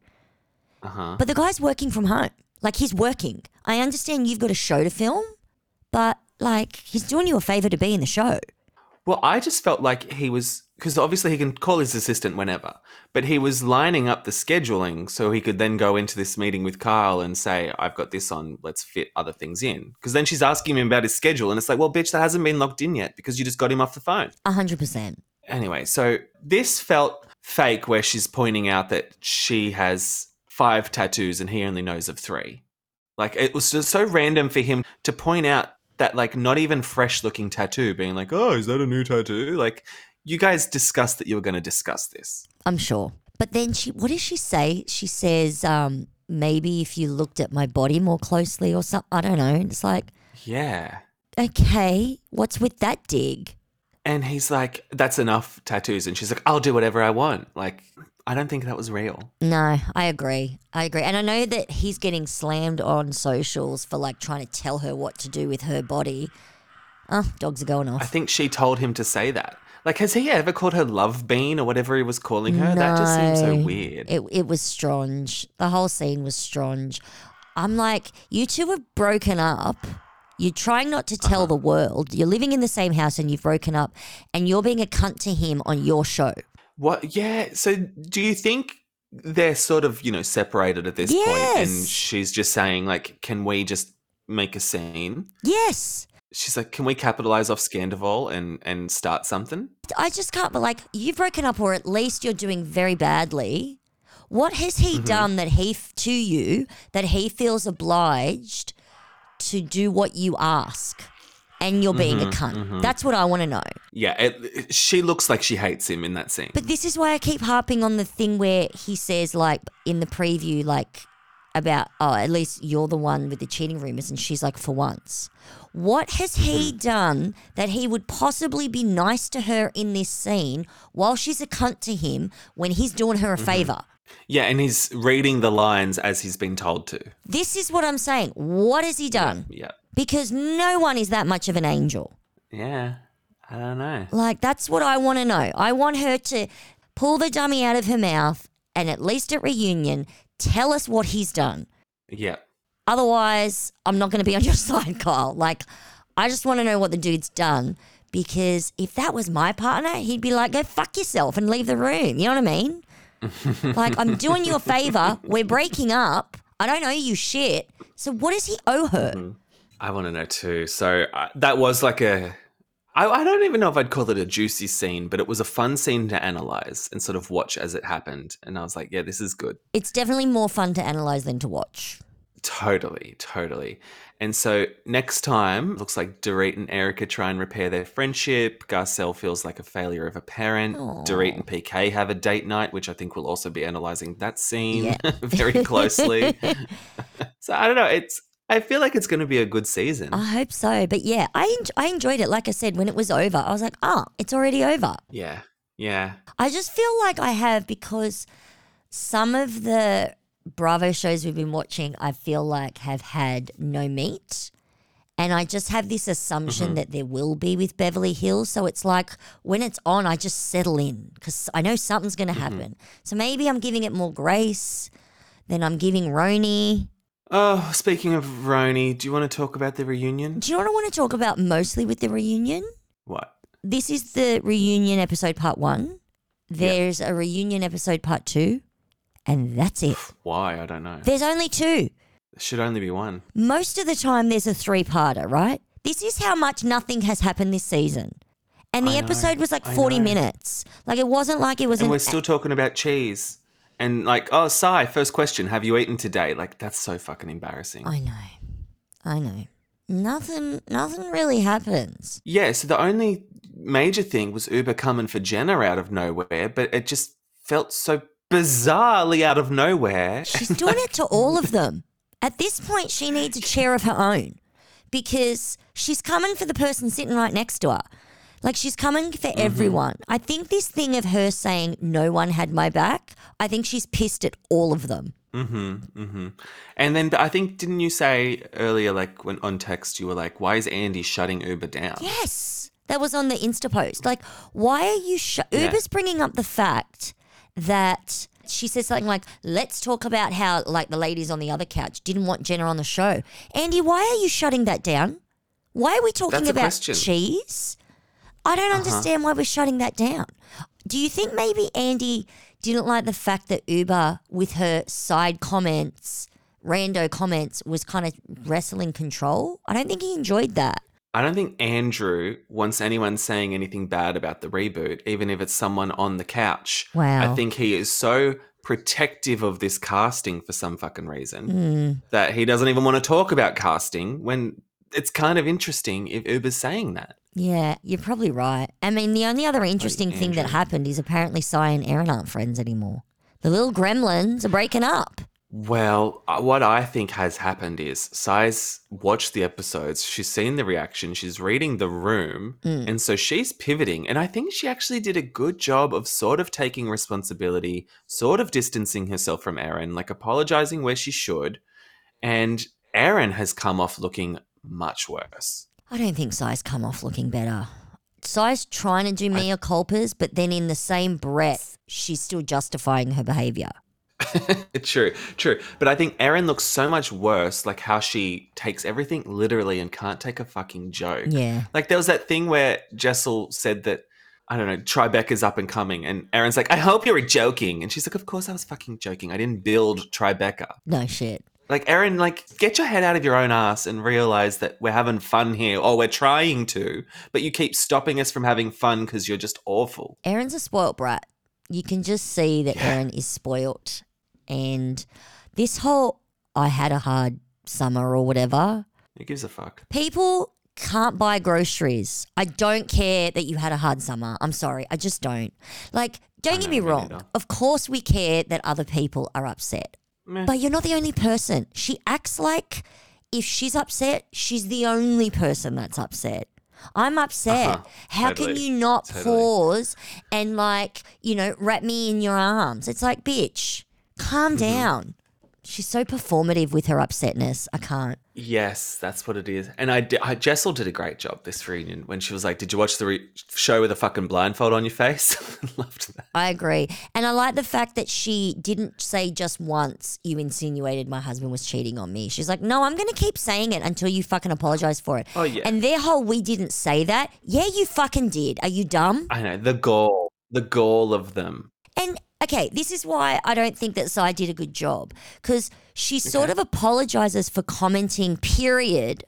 Uh huh. But the guy's working from home. Like, he's working. I understand you've got a show to film, but, like, he's doing you a favor to be in the show. Well, I just felt like he was because obviously he can call his assistant whenever, but he was lining up the scheduling so he could then go into this meeting with Kyle and say, "I've got this on. Let's fit other things in." Because then she's asking him about his schedule, and it's like, "Well, bitch, that hasn't been locked in yet because you just got him off the phone." A 100%. Anyway, so this felt fake where she's pointing out that she has five tattoos and he only knows of three. Like it was just so random for him to point out that like not even fresh looking tattoo being like, "Oh, is that a new tattoo?" Like you guys discussed that you were going to discuss this. I'm sure. But then she, what does she say? She says, um, maybe if you looked at my body more closely or something. I don't know. It's like, Yeah. okay, what's with that dig? And he's like, "That's enough tattoos." And she's like, "I'll do whatever I want." Like I don't think that was real. No, I agree. I agree. And I know that he's getting slammed on socials for like trying to tell her what to do with her body. Oh, dogs are going off. I think she told him to say that. Like, has he ever called her Love Bean or whatever he was calling her? That just seems so weird. It, it was strange. The whole scene was strange. I'm like, you two have broken up. You're trying not to Uh-huh. tell the world. You're living in the same house and you've broken up, and you're being a cunt to him on your show. What? Yeah. So, do you think they're sort of, you know, separated at this point, and she's just saying, like, can we just make a scene? Yes. She's like, can we capitalize off Scandoval and and start something? I just can't, but like, you've broken up, or at least you're doing very badly. What has he Mm-hmm. done that he, to you, that he feels obliged to do what you ask? And you're being a Mm-hmm, cunt. Mm-hmm. That's what I want to know. Yeah. It, she looks like she hates him in that scene. But this is why I keep harping on the thing where he says, like, in the preview, like, about, oh, at least you're the one with the cheating rumors. And she's like, for once. What has he mm. done that he would possibly be nice to her in this scene while she's a cunt to him when he's doing her a mm-hmm. favor? Yeah, and he's reading the lines as he's been told to. This is what I'm saying. What has he done? Yeah. Because no one is that much of an angel. Yeah. I don't know. Like, that's what I want to know. I want her to pull the dummy out of her mouth and at least at reunion, tell us what he's done. Yeah. Otherwise, I'm not going to be on your side, Kyle. Like, I just want to know what the dude's done because if that was my partner, he'd be like, go fuck yourself and leave the room. You know what I mean? Like, I'm doing you a favor. We're breaking up. I don't owe you shit. So, what does he owe her? I want to know too. So uh, that was like a. I, I don't even know if I'd call it a juicy scene, but it was a fun scene to analyze and sort of watch as it happened. And I was like, yeah, this is good. It's definitely more fun to analyze than to watch. Totally, totally. And so next time, looks like Dorit and Erika try and repair their friendship. Garcelle feels like a failure of a parent. Dorit and PK have a date night, which I think we'll also be analyzing that scene very closely. so I don't know. It's I feel like it's going to be a good season. I hope so. But yeah, I en- I enjoyed it. Like I said, when it was over, I was like, oh, it's already over. Yeah, yeah. I just feel like I have because some of the Bravo shows we've been watching, I feel like have had no meat. And I just have this assumption Mhm. that there will be with Beverly Hills. So it's like when it's on, I just settle in because I know something's going to Mhm. happen. So maybe I'm giving it more grace than I'm giving Roni. Oh, speaking of Roni, do you want to talk about the reunion? Do you know what I want to talk about mostly with the reunion? What? This is the reunion episode part one. There's a reunion episode part two, and that's it. Why? I don't know. There's only two. There should only be one. Most of the time, there's a three parter, right? This is how much nothing has happened this season. And the I know, episode was like I 40 know. minutes. Like, it wasn't like it was And an. we're still talking about cheese. And like, oh, Sai, first question, have you eaten today? Like, that's so fucking embarrassing. I know. I know. Nothing, nothing really happens. Yeah, so the only major thing was Ubah coming for Jenna out of nowhere, but it just felt so bizarrely out of nowhere. She's doing it to all of them. At this point, she needs a chair of her own because she's coming for the person sitting right next to her. Like she's coming for everyone. I think this thing of her saying no one had my back, I think she's pissed at all of them. Mm-hmm. Mm-hmm. And then I think didn't you say earlier, like when on text, you were like, "Why is Andy shutting Ubah down?" Yes. That was on the Insta post. Like, why are you sh- Yeah. Ubah's bringing up the fact that she says something like, "Let's talk about how like the ladies on the other couch didn't want Jenna on the show." Andy, why are you shutting that down? Why are we talking about question. cheese? I don't Uh-huh. understand why we're shutting that down. Do you think maybe Andy didn't like the fact that Ubah, with her side comments, rando comments, was kind of wrestling control? I don't think he enjoyed that. I don't think Andrew wants anyone saying anything bad about the reboot, even if it's someone on the couch. Wow. I think he is so protective of this casting for some fucking reason Mm. that he doesn't even want to talk about casting when it's kind of interesting if Ubah's saying that. Yeah, you're probably right. I mean, the only other interesting thing that happened is apparently Sai and Erin aren't friends anymore. The little gremlins are breaking up. Well, uh, what I think has happened is Sai's watched the episodes, she's seen the reaction, she's reading the room, Mm. and so she's pivoting. And I think she actually did a good job of sort of taking responsibility, sort of distancing herself from Erin, like apologizing where she should. And Erin has come off looking much worse. I don't think Sai's come off looking better. Sai's trying to do mea culpas, but then in the same breath, she's still justifying her behavior. true, true. But I think Erin looks so much worse, like how she takes everything literally and can't take a fucking joke. Yeah. Like there was that thing where Jessel said that, I don't know, Tribeca's up and coming, and Erin's like, I hope you were joking. And she's like, Of course I was fucking joking. I didn't build Tribeca. No shit. Like, Erin, like, get your head out of your own ass and realize that we're having fun here, or we're trying to, but you keep stopping us from having fun because you're just awful. Erin's a spoilt brat. You can just see that Erin is spoilt. And this whole I had a hard summer or whatever, Who gives a fuck? people can't buy groceries. I don't care that you had a hard summer. I'm sorry. I just don't. Like, don't get me me wrong. neither. Of course, we care that other people are upset. Meh. But you're not the only person. She acts like if she's upset, she's the only person that's upset. I'm upset. Uh-huh. How can you not Totally. pause and like, you know, wrap me in your arms? It's like, bitch, calm Mm-hmm. down. She's so performative with her upsetness. I can't. Yes, that's what it is. And I, di- I Jessel did a great job this reunion when she was like, "Did you watch the re- show with a fucking blindfold on your face?" Loved that. I agree. And I like the fact that she didn't say just once, you insinuated my husband was cheating on me. She's like, no, I'm going to keep saying it until you fucking apologize for it. Oh, yeah. And their whole, we didn't say that. Yeah, you fucking did. Are you dumb? I know the goal, the gall of them. And okay, this is why I don't think that Sai did a good job because she sort of apologizes for commenting, period,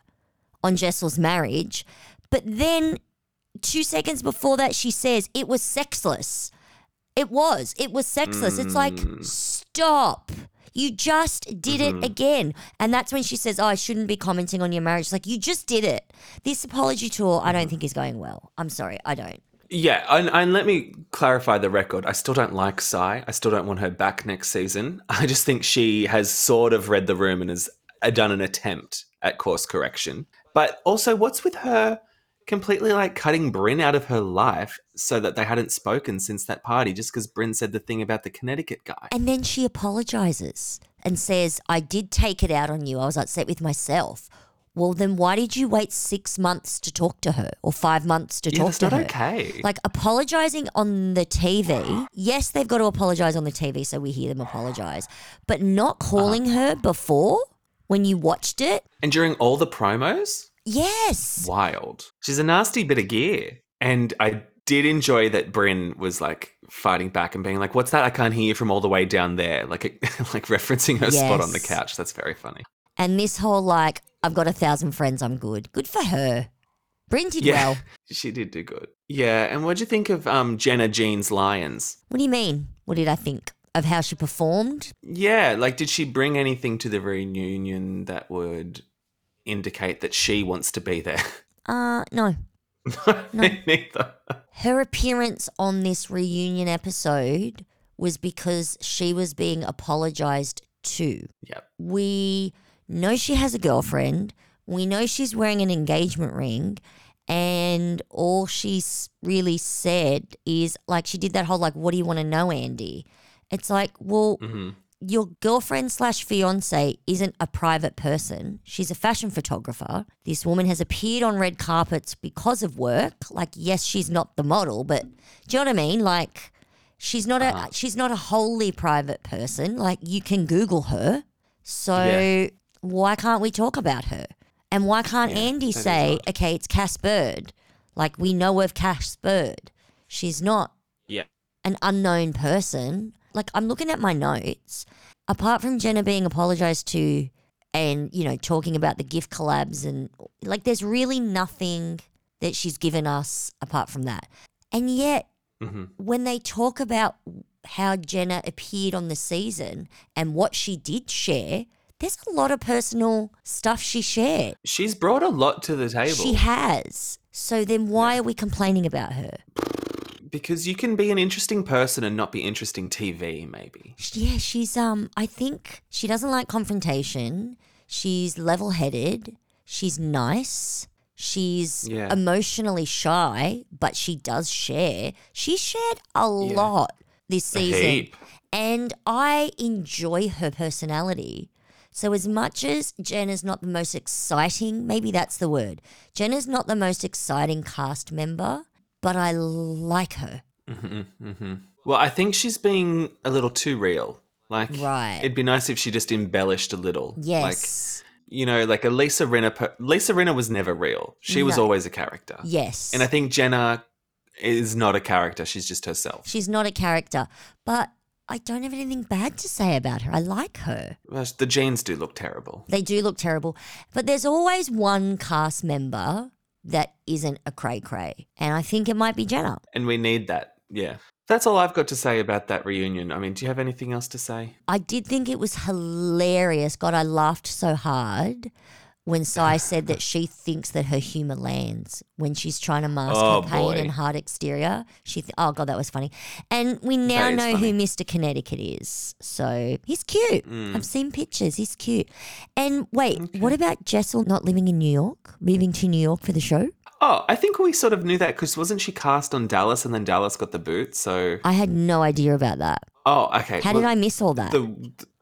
on Jessel's marriage. But then two seconds before that, she says it was sexless. It was. It was sexless. It's like, hmm. stop. You just did it mm-hmm. again. And that's when she says, Oh, I shouldn't be commenting on your marriage. It's like, you just did it. This apology tour, I don't mm-hmm. think is going well. I'm sorry, I don't. Yeah, and, and let me clarify the record. I still don't like Sai. I still don't want her back next season. I just think she has sort of read the room and has uh, done an attempt at course correction. But also, what's with her completely like cutting Brynn out of her life so that they hadn't spoken since that party just because Brynn said the thing about the Connecticut guy? And then she apologizes and says, I did take it out on you. I was upset with myself. Well, then why did you wait six months to talk to her or five months to Yeah, talk to not her? okay. Like apologizing on the TV. Yes, they've got to apologize on the TV so we hear them apologize, but not calling her before when you watched it. And during all the promos, Yes. wild. She's a nasty bit of gear. And I did enjoy that Brynn was like fighting back and being like, "What's that? I can't hear you from all the way down there." Like, like referencing her spot on the couch. That's very funny. And this whole like, I've got a thousand friends, I'm good. Good for her. Brynn did Yeah, well. she did do good. Yeah, and what'd you think of um, Jenna Jean's Lyons? What do you mean? What did I think of how she performed? Yeah, like did she bring anything to the reunion that would indicate that she wants to be there? Uh, no. no, Neither. Her appearance on this reunion episode was because she was being apologized to. Yep. We know she has a girlfriend. We know she's wearing an engagement ring. And all she's really said is like, she did that whole, like, what do you want to know, Andy? It's like, well, mm-hmm. your girlfriend slash fiance isn't a private person. She's a fashion photographer. This woman has appeared on red carpets because of work. Like, yes, she's not the model, but do you know what I mean? Like, she's not a uh-huh. she's not a wholly private person. Like, you can Google her. So Yeah. Why can't we talk about her? And why can't Andy that is say, okay, it's Cass Bird? Like, we know of Cass Bird. She's not Yeah. an unknown person. Like I'm looking at my notes. Apart from Jenna being apologized to and, you know, talking about the gift collabs and like there's really nothing that she's given us apart from that. And yet hmm when they talk about how Jenna appeared on the season and what she did share, there's a lot of personal stuff she shared. She's brought a lot to the table. She has. So then why are we complaining about her? because you can be an interesting person and not be interesting TV, maybe. Yeah, she's um I think she doesn't like confrontation. She's level-headed. She's nice. She's Yeah. emotionally shy, but she does share. She shared a lot this season. And I enjoy her personality. So as much as Jen is not the most exciting, maybe that's the word. Jen is not the most exciting cast member, but I like her. hmm hmm Well, I think she's being a little too real. Like, Right. it'd be nice if she just embellished a little. Yes. Like, you know, like a Lisa Rinna. Lisa Rinna was never real. She was always a character. Yes. And I think Jenna is not a character. She's just herself. She's not a character, but I don't have anything bad to say about her. I like her. Well, The jeans do look terrible. They do look terrible, but there's always one cast member that isn't a cray cray, and I think it might be Jenna. And we need that. Yeah. That's all I've got to say about that reunion. I mean, do you have anything else to say? I did think it was hilarious. God, I laughed so hard when Sai said that she thinks that her humor lands when she's trying to mask Oh, her pain boy. and hard exterior. She, th- oh god, that was funny. And we now know funny. who Mr. Connecticut is. So he's cute. Mm. I've seen pictures. He's cute. And wait, what about Jessel not living in New York, moving to New York for the show? Oh, I think we sort of knew that because wasn't she cast on Dallas and then Dallas got the boot? So, I had no idea about that. oh, okay. How well, did I miss all that? The,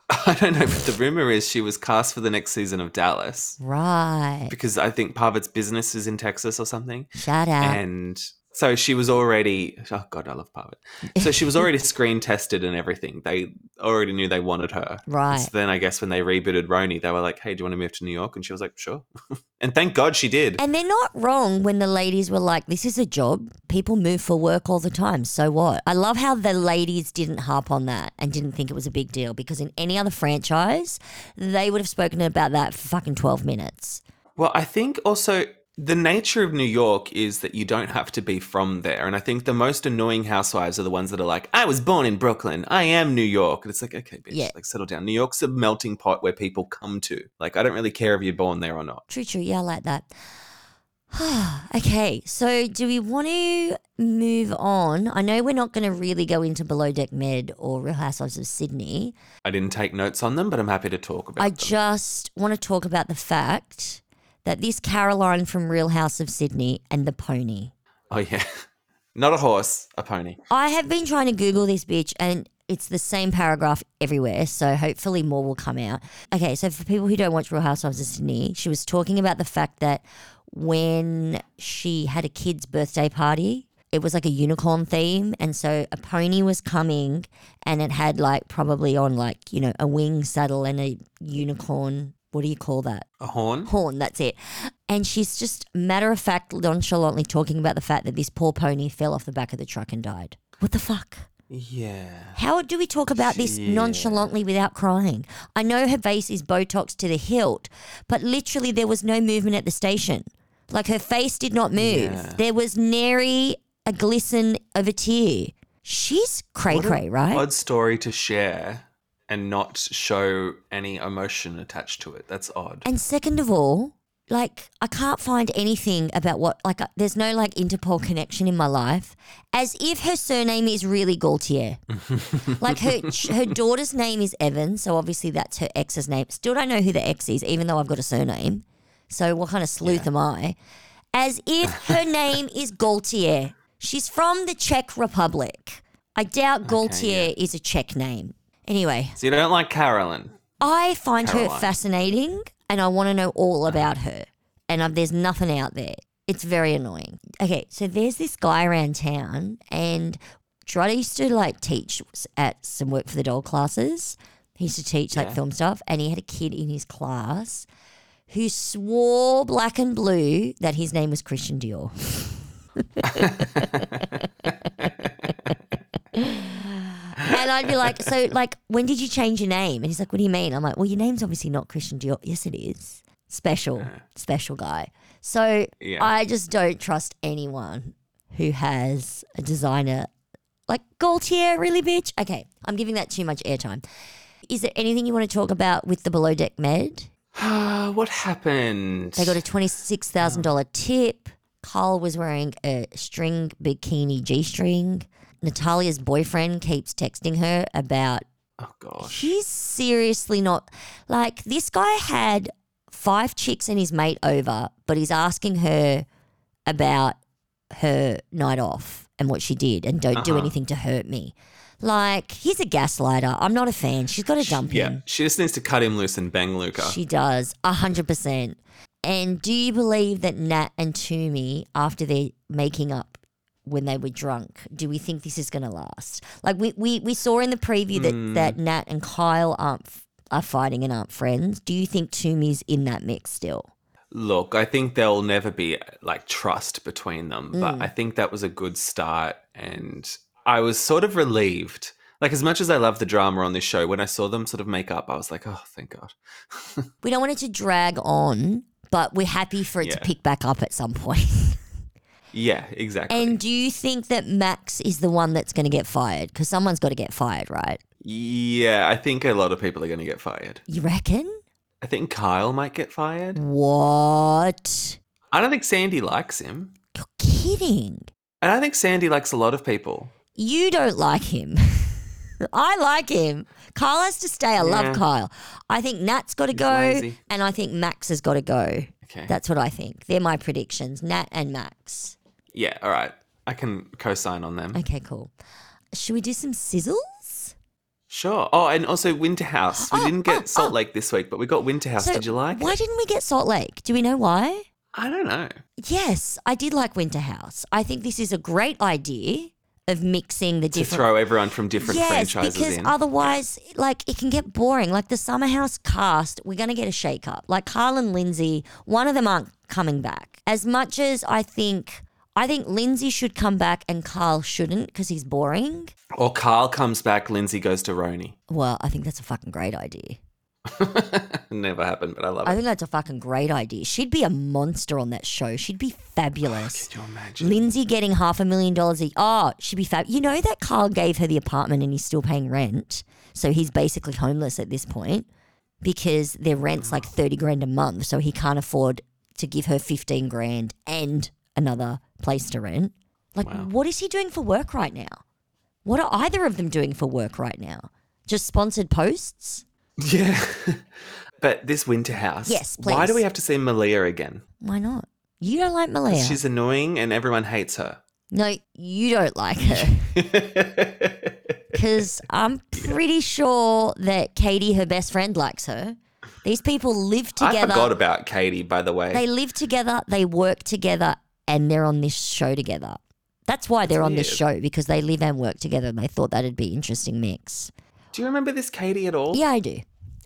I don't know, but the rumor is she was cast for the next season of Dallas right. because I think Pavit's business is in Texas or something. Shout out. And so she was already, oh God, I love Pavit. So she was already screen tested and everything. They already knew they wanted her. Right. So then I guess when they rebooted Roni, they were like, hey, do you want to move to New York? And she was like, sure. and thank God she did. And they're not wrong when the ladies were like, this is a job. People move for work all the time. So what? I love how the ladies didn't harp on that and didn't think it was a big deal because in any other franchise, they would have spoken about that for fucking 12 minutes. Well, I think also The nature of New York is that you don't have to be from there. And I think the most annoying housewives are the ones that are like, I was born in Brooklyn. I am New York. And it's like, okay, bitch, Yeah. like settle down. New York's a melting pot where people come to. Like, I don't really care if you're born there or not. True, true. Yeah, I like that. okay, so do we want to move on? I know we're not going to really go into Below Deck Med or Real Housewives of Sydney. I didn't take notes on them, but I'm happy to talk about them. I them. just want to talk about the fact that this Caroline from Real House of Sydney and the pony. Oh, yeah. Not a horse, a pony. I have been trying to Google this bitch and it's the same paragraph everywhere, so hopefully more will come out. Okay, so for people who don't watch Real Housewives of Sydney, she was talking about the fact that when she had a kid's birthday party, it was like a unicorn theme, and so a pony was coming and it had like probably on like, you know, a wing saddle and a unicorn. What do you call that? A horn? Horn, that's it. And she's just matter of fact, nonchalantly talking about the fact that this poor pony fell off the back of the truck and died. What the fuck? Yeah. How do we talk about this Yeah. nonchalantly without crying? I know her face is Botox to the hilt, but literally there was no movement at the station. Like her face did not move. Yeah. There was nary a glisten of a tear. She's cray cray, right? Odd story to share and not show any emotion attached to it. That's odd. And second of all, like I can't find anything about what like uh, there's no like Interpol connection in my life, as if her surname is really Gaultier. like her her daughter's name is Evan, so obviously that's her ex's name. Still don't know who the ex is, even though I've got a surname. So what kind of sleuth am I? As if her name is Gaultier. She's from the Czech Republic. I doubt Gaultier is a Czech name. Anyway, So you don't like Carolyn? I find her fascinating and I want to know all about her. And um, there's nothing out there. It's very annoying. Okay, so there's this guy around town, and Trotter used to like teach at some work for the doll classes. He used to teach like Yeah. film stuff, and he had a kid in his class who swore black and blue that his name was Christian Dior. And I'd be like, so like, when did you change your name? And he's like, what do you mean? I'm like, well, your name's obviously not Christian Dior. Yes, it is. Special, uh-huh. special guy. So Yeah. I just don't trust anyone who has a designer like Gaultier, really, bitch. Okay, I'm giving that too much airtime. Is there anything you want to talk about with the below deck med? what happened? They got a twenty-six thousand dollar tip. Carl was wearing a string bikini g-string. Natalia's boyfriend keeps texting her about. Oh gosh. He's seriously not like this guy had five chicks and his mate over, but he's asking her about her night off and what she did, and don't do Uh-huh. anything to hurt me. Like he's a gaslighter. I'm not a fan. She's got to dump Yeah, him. she just needs to cut him loose and bang Luca. She does, a hundred percent. And do you believe that Nat and Tumi, after they're making up when they were drunk, do we think this is going to last? Like we, we, we saw in the preview that, Hmm. that Nat and Kyle aren't f- are fighting and aren't friends. Do you think Tumi's in that mix still? Look, I think there'll never be like trust between them, but Mm. I think that was a good start. And I was sort of relieved. Like, as much as I love the drama on this show, when I saw them sort of make up, I was like, oh, thank God. We don't want it to drag on, but we're happy for it to pick back up at some point. Yeah, exactly. and do you think that Max is the one that's going to get fired? Because someone's got to get fired, right? yeah, I think a lot of people are going to get fired. You reckon? I think Kyle might get fired. What? I don't think Sandy likes him. You're kidding. And I think Sandy likes a lot of people. You don't like him. I like him. Kyle has to stay. I Yeah. love Kyle. I think Nat's got to go, lazy. and I think Max has got to go. Okay. That's what I think. They're my predictions Nat and Max. Yeah, all right. I can co sign on them. Okay, cool. Should we do some sizzles? Sure. Oh, and also Winter House. We Oh, didn't get oh, Salt oh. Lake this week, but we got Winter House. So Did you like Why it? didn't we get Salt Lake? Do we know why? I don't know. Yes, I did like Winter House. I think this is a great idea of mixing the different. To different throw everyone from different yes, franchises because in. otherwise, like, it can get boring. Like the Summer House cast, we're going to get a shake up. Like Carl and Lindsay, one of them aren't coming back. As much as I think, I think Lindsay should come back and Carl shouldn't because he's boring. Or Carl comes back, Lindsay goes to Roni. Well, I think that's a fucking great idea. Never happened, but I love it. I it. think that's a fucking great idea. She'd be a monster on that show. She'd be fabulous. Can you imagine? Lindsay getting half a million dollars a Oh, she'd be fab. You know that Carl gave her the apartment and he's still paying rent. So he's basically homeless at this point because their rent's like 30 grand a month. So he can't afford to give her 15 grand and another place to rent. Like, what is he doing for work right now? What are either of them doing for work right now? Just sponsored posts? Yeah. but this winter house. Yes, Why do we have to see Malia again? Why not? You don't like Malia. She's annoying and everyone hates her. No, you don't like her. Because I'm pretty sure that Katie, her best friend, likes her. These people live together. I forgot about Katie, by the way. They live together, they work together, and they're on this show together. That's why they're on this show because they live and work together and they thought that'd be interesting mix. do you remember this Katie at all? Yeah, I do.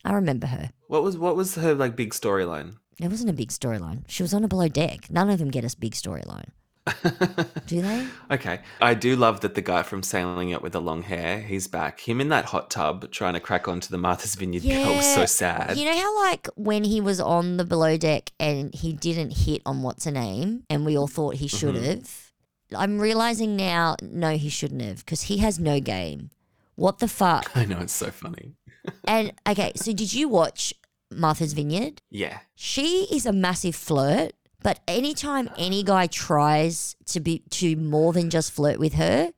I remember her. What was what was her like big storyline? It wasn't a big storyline. She was on a below deck. None of them get a big storyline. do they? Okay. I do love that the guy from Sailing Yacht with the long hair, he's back. Him in that hot tub trying to crack onto the Martha's Vineyard girl was so sad. You know how like when he was on the below deck and he didn't hit on what's her name and we all thought he mm-hmm. should have. I'm realizing now, no, he shouldn't have because he has no game. What the fuck? I know, it's so funny. and okay, so did you watch Martha's Vineyard? Yeah. She is a massive flirt, but anytime any guy tries to be to more than just flirt with her,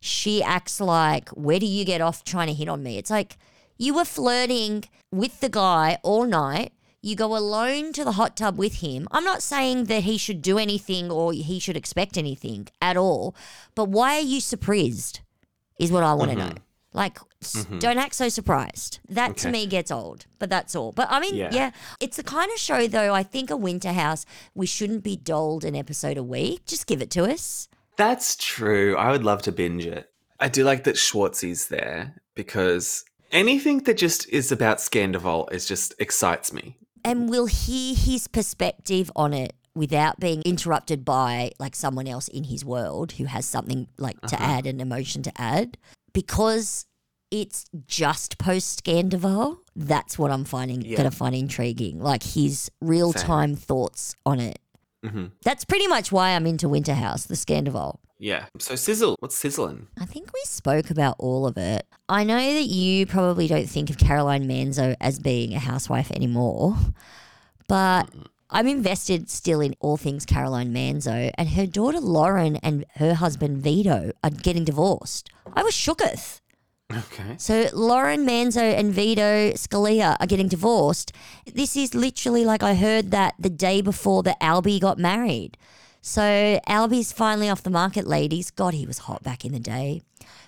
she acts like, "Where do you get off trying to hit on me?" It's like you were flirting with the guy all night. You go alone to the hot tub with him. I'm not saying that he should do anything or he should expect anything at all, but why are you surprised? Is what I want to mm-hmm. know. Like, Mhm. don't act so surprised. That to me gets old, but that's all. But I mean, Yeah. yeah. it's the kind of show, though, I think a Winter House, we shouldn't be doled an episode a week. Just give it to us. That's true. I would love to binge it. I do like that Schwartzy's there because anything that just is about Scandoval is just excites me. And we'll hear his perspective on it without being interrupted by like someone else in his world who has something like to Uh-huh. add an emotion to add. Because it's just post Scandoval, that's what I'm finding Yeah. gonna find intriguing. Like his real time thoughts on it. hmm That's pretty much why I'm into Winter House, the Scandoval. Yeah. So sizzle. What's sizzling? I think we spoke about all of it. I know that you probably don't think of Caroline Manzo as being a housewife anymore, but I'm invested still in all things Caroline Manzo, and her daughter Lauren and her husband Vito are getting divorced. I was shooketh. Okay. So Lauren Manzo and Vito Scalia are getting divorced. This is literally like I heard that the day before that Albie got married. So Albie's finally off the market, ladies. God, he was hot back in the day.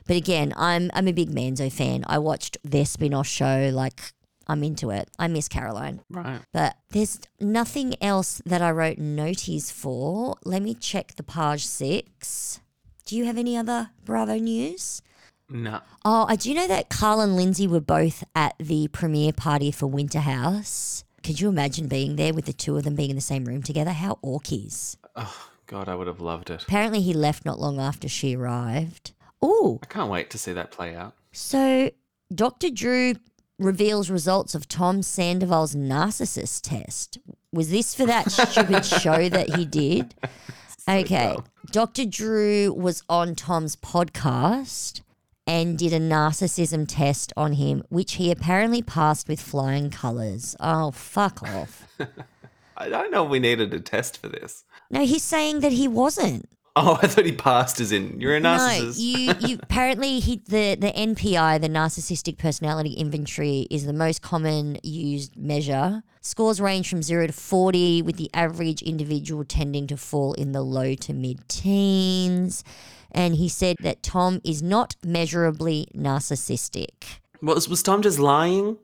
But again, I'm I'm a big Manzo fan. I watched their spin-off show. Like I'm into it. I miss Caroline. Right. But there's nothing else that I wrote noties for. Let me check the page six. Do you have any other Bravo news? No. Oh, I do know that Carl and Lindsay were both at the premiere party for Winter House. Could you imagine being there with the two of them being in the same room together? How orkies. Oh God, I would have loved it. Apparently, he left not long after she arrived. Oh. I can't wait to see that play out. so Dr. Drew reveals results of Tom Sandoval's narcissist test. Was this for that stupid show that he did? Okay. Dr. Drew was on Tom's podcast and did a narcissism test on him, which he apparently passed with flying colours. Oh, fuck off. I don't know if we needed a test for this. No, he's saying that he wasn't. Oh, I thought he passed as in you're a narcissist. No, you, you apparently he the the NPI, the narcissistic personality inventory, is the most common used measure. Scores range from zero to forty, with the average individual tending to fall in the low to mid teens. And he said that Tom is not measurably narcissistic. was was Tom just lying?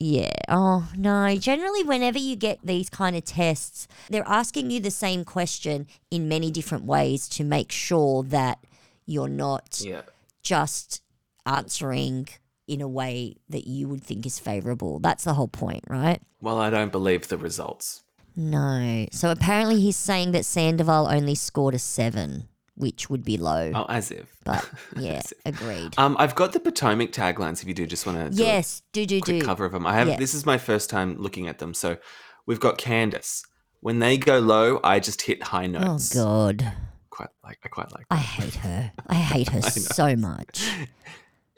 Yeah. Oh, no. Generally, whenever you get these kind of tests, they're asking you the same question in many different ways to make sure that you're not Yeah. just answering in a way that you would think is favorable. That's the whole point, right? Well, I don't believe the results. No. So apparently he's saying that Sandoval only scored a seven, which would be low. Oh, as if. But yeah, agreed. Um, I've got the Potomac taglines. If you do just want to, yes, do do do. cover of them. I have. Yeah. This is my first time looking at them. So we've got Candiace. When they go low, I just hit high notes. Oh. God, Quite like. I quite like. I hate her. I hate her so much.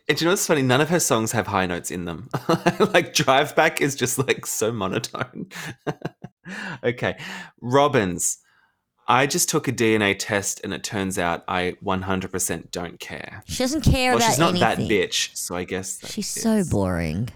And do you know what's funny? None of her songs have high notes in them. like Drive Back is just like so monotone. okay. Robbins. I just took a DNA test and it turns out I 100% don't care. She doesn't care well, about she's not that bitch, so I guess that She's so boring.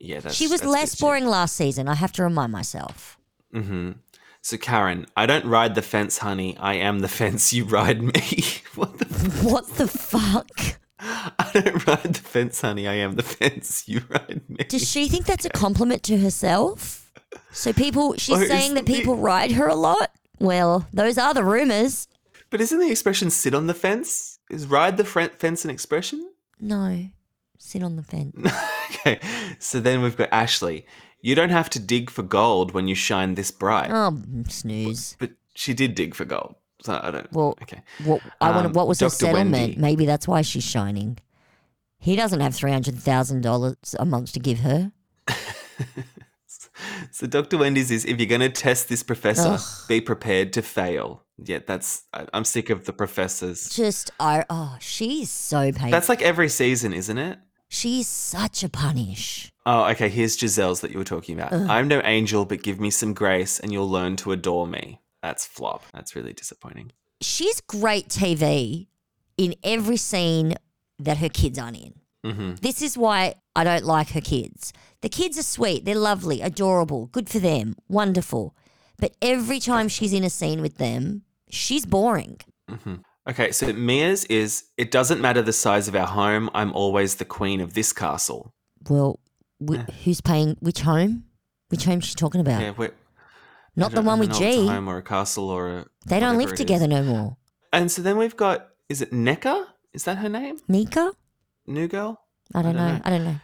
yeah, that's she was that's less boring last season. I have to remind myself. Mm-hmm. So Karen, I don't ride the fence, honey. I am the fence. You ride me. what the? What the fuck? I don't ride the fence, honey. I am the fence. You ride me. Does she think that's a compliment to herself? So people, she's Or saying that the- people ride her a lot. Well, those are the rumors. But isn't the expression "sit on the fence"? Is ride the fence an expression? No, sit on the fence. okay. So then we've got Ashley. You don't have to dig for gold when you shine this bright. Oh, snooze. But she did dig for gold. So I don't. Well, okay. What I want. Um, What was her settlement? Wendy. Maybe that's why she's shining. He doesn't have three hundred thousand dollars a month to give her. So Dr. Wendy's is if you're going to test this professor, Ugh. be prepared to fail. Yeah, that's. I, I'm sick of the professors. Just, I. Oh, she's so painful. That's like every season, isn't it? she's such a punish. Oh, okay. Here's Gizelle's that you were talking about. Ugh. I'm no angel, but give me some grace, and you'll learn to adore me. That's flop. That's really disappointing. She's great TV in every scene that her kids aren't in. Mm-hmm. This is why I don't like her kids. The kids are sweet, they're lovely, adorable, good for them, wonderful. But every time she's in a scene with them, she's boring. hmm Okay, so Mia's is it doesn't matter the size of our home. I'm always the queen of this castle. Well, wh- who's paying which home? Which home she talking about? Yeah, Not the one with G. home or a castle or a. They don't live it is. together no more. And so then we've got is it Neka? Is that her name? Nika? New girl? I don't, know. I don't know.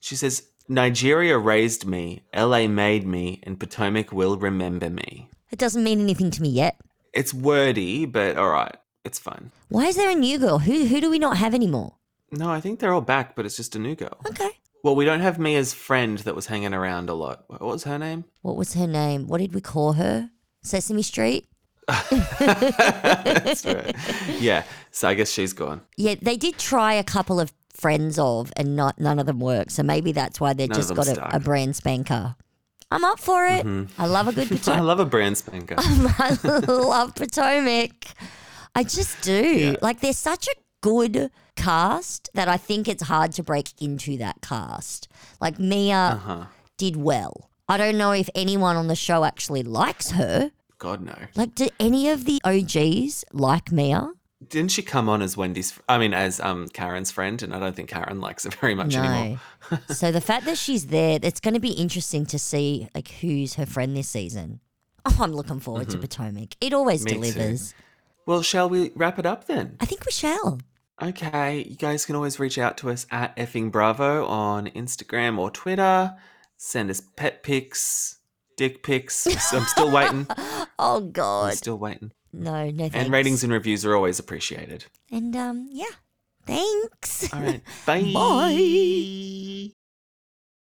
She says Nigeria raised me, LA made me, and Potomac will remember me. It doesn't mean anything to me yet. It's wordy, but all right, it's fine. Why is there a new girl? Who who do we not have anymore? No, I think they're all back, but it's just a new girl. Okay. Well, we don't have Mia's friend that was hanging around a lot. What was her name? What was her name? What did we call her? Sesame Street? That's right. Yeah, so I guess she's gone. Yeah, they did try a couple of friends of, and not none of them work. So maybe that's why they've None just got a, a brand spanker. I'm up for it. Mhm. I love a good I love a brand spanker. I love Potomac. I just do. Like they're such a good cast that I think it's hard to break into that cast. Like Mia Uh-huh. did well. I don't know if anyone on the show actually likes her. God no. Like, do any of the OGs like Mia? Didn't she come on as Wendy's? I mean, as um Karen's friend, and I don't think Karen likes her very much anymore. so the fact that she's there, it's going to be interesting to see like who's her friend this season. Oh, I'm looking forward to Mhm. Potomac. It always Me too. delivers. Well, shall we wrap it up then? I think we shall. Okay, you guys can always reach out to us at effing bravo on Instagram or Twitter. Send us pet pics, dick pics. I'm still waiting. Oh I'm God. still waiting. No, no thanks. And ratings and reviews are always appreciated. And um, yeah. Thanks. All right. Bye. Bye.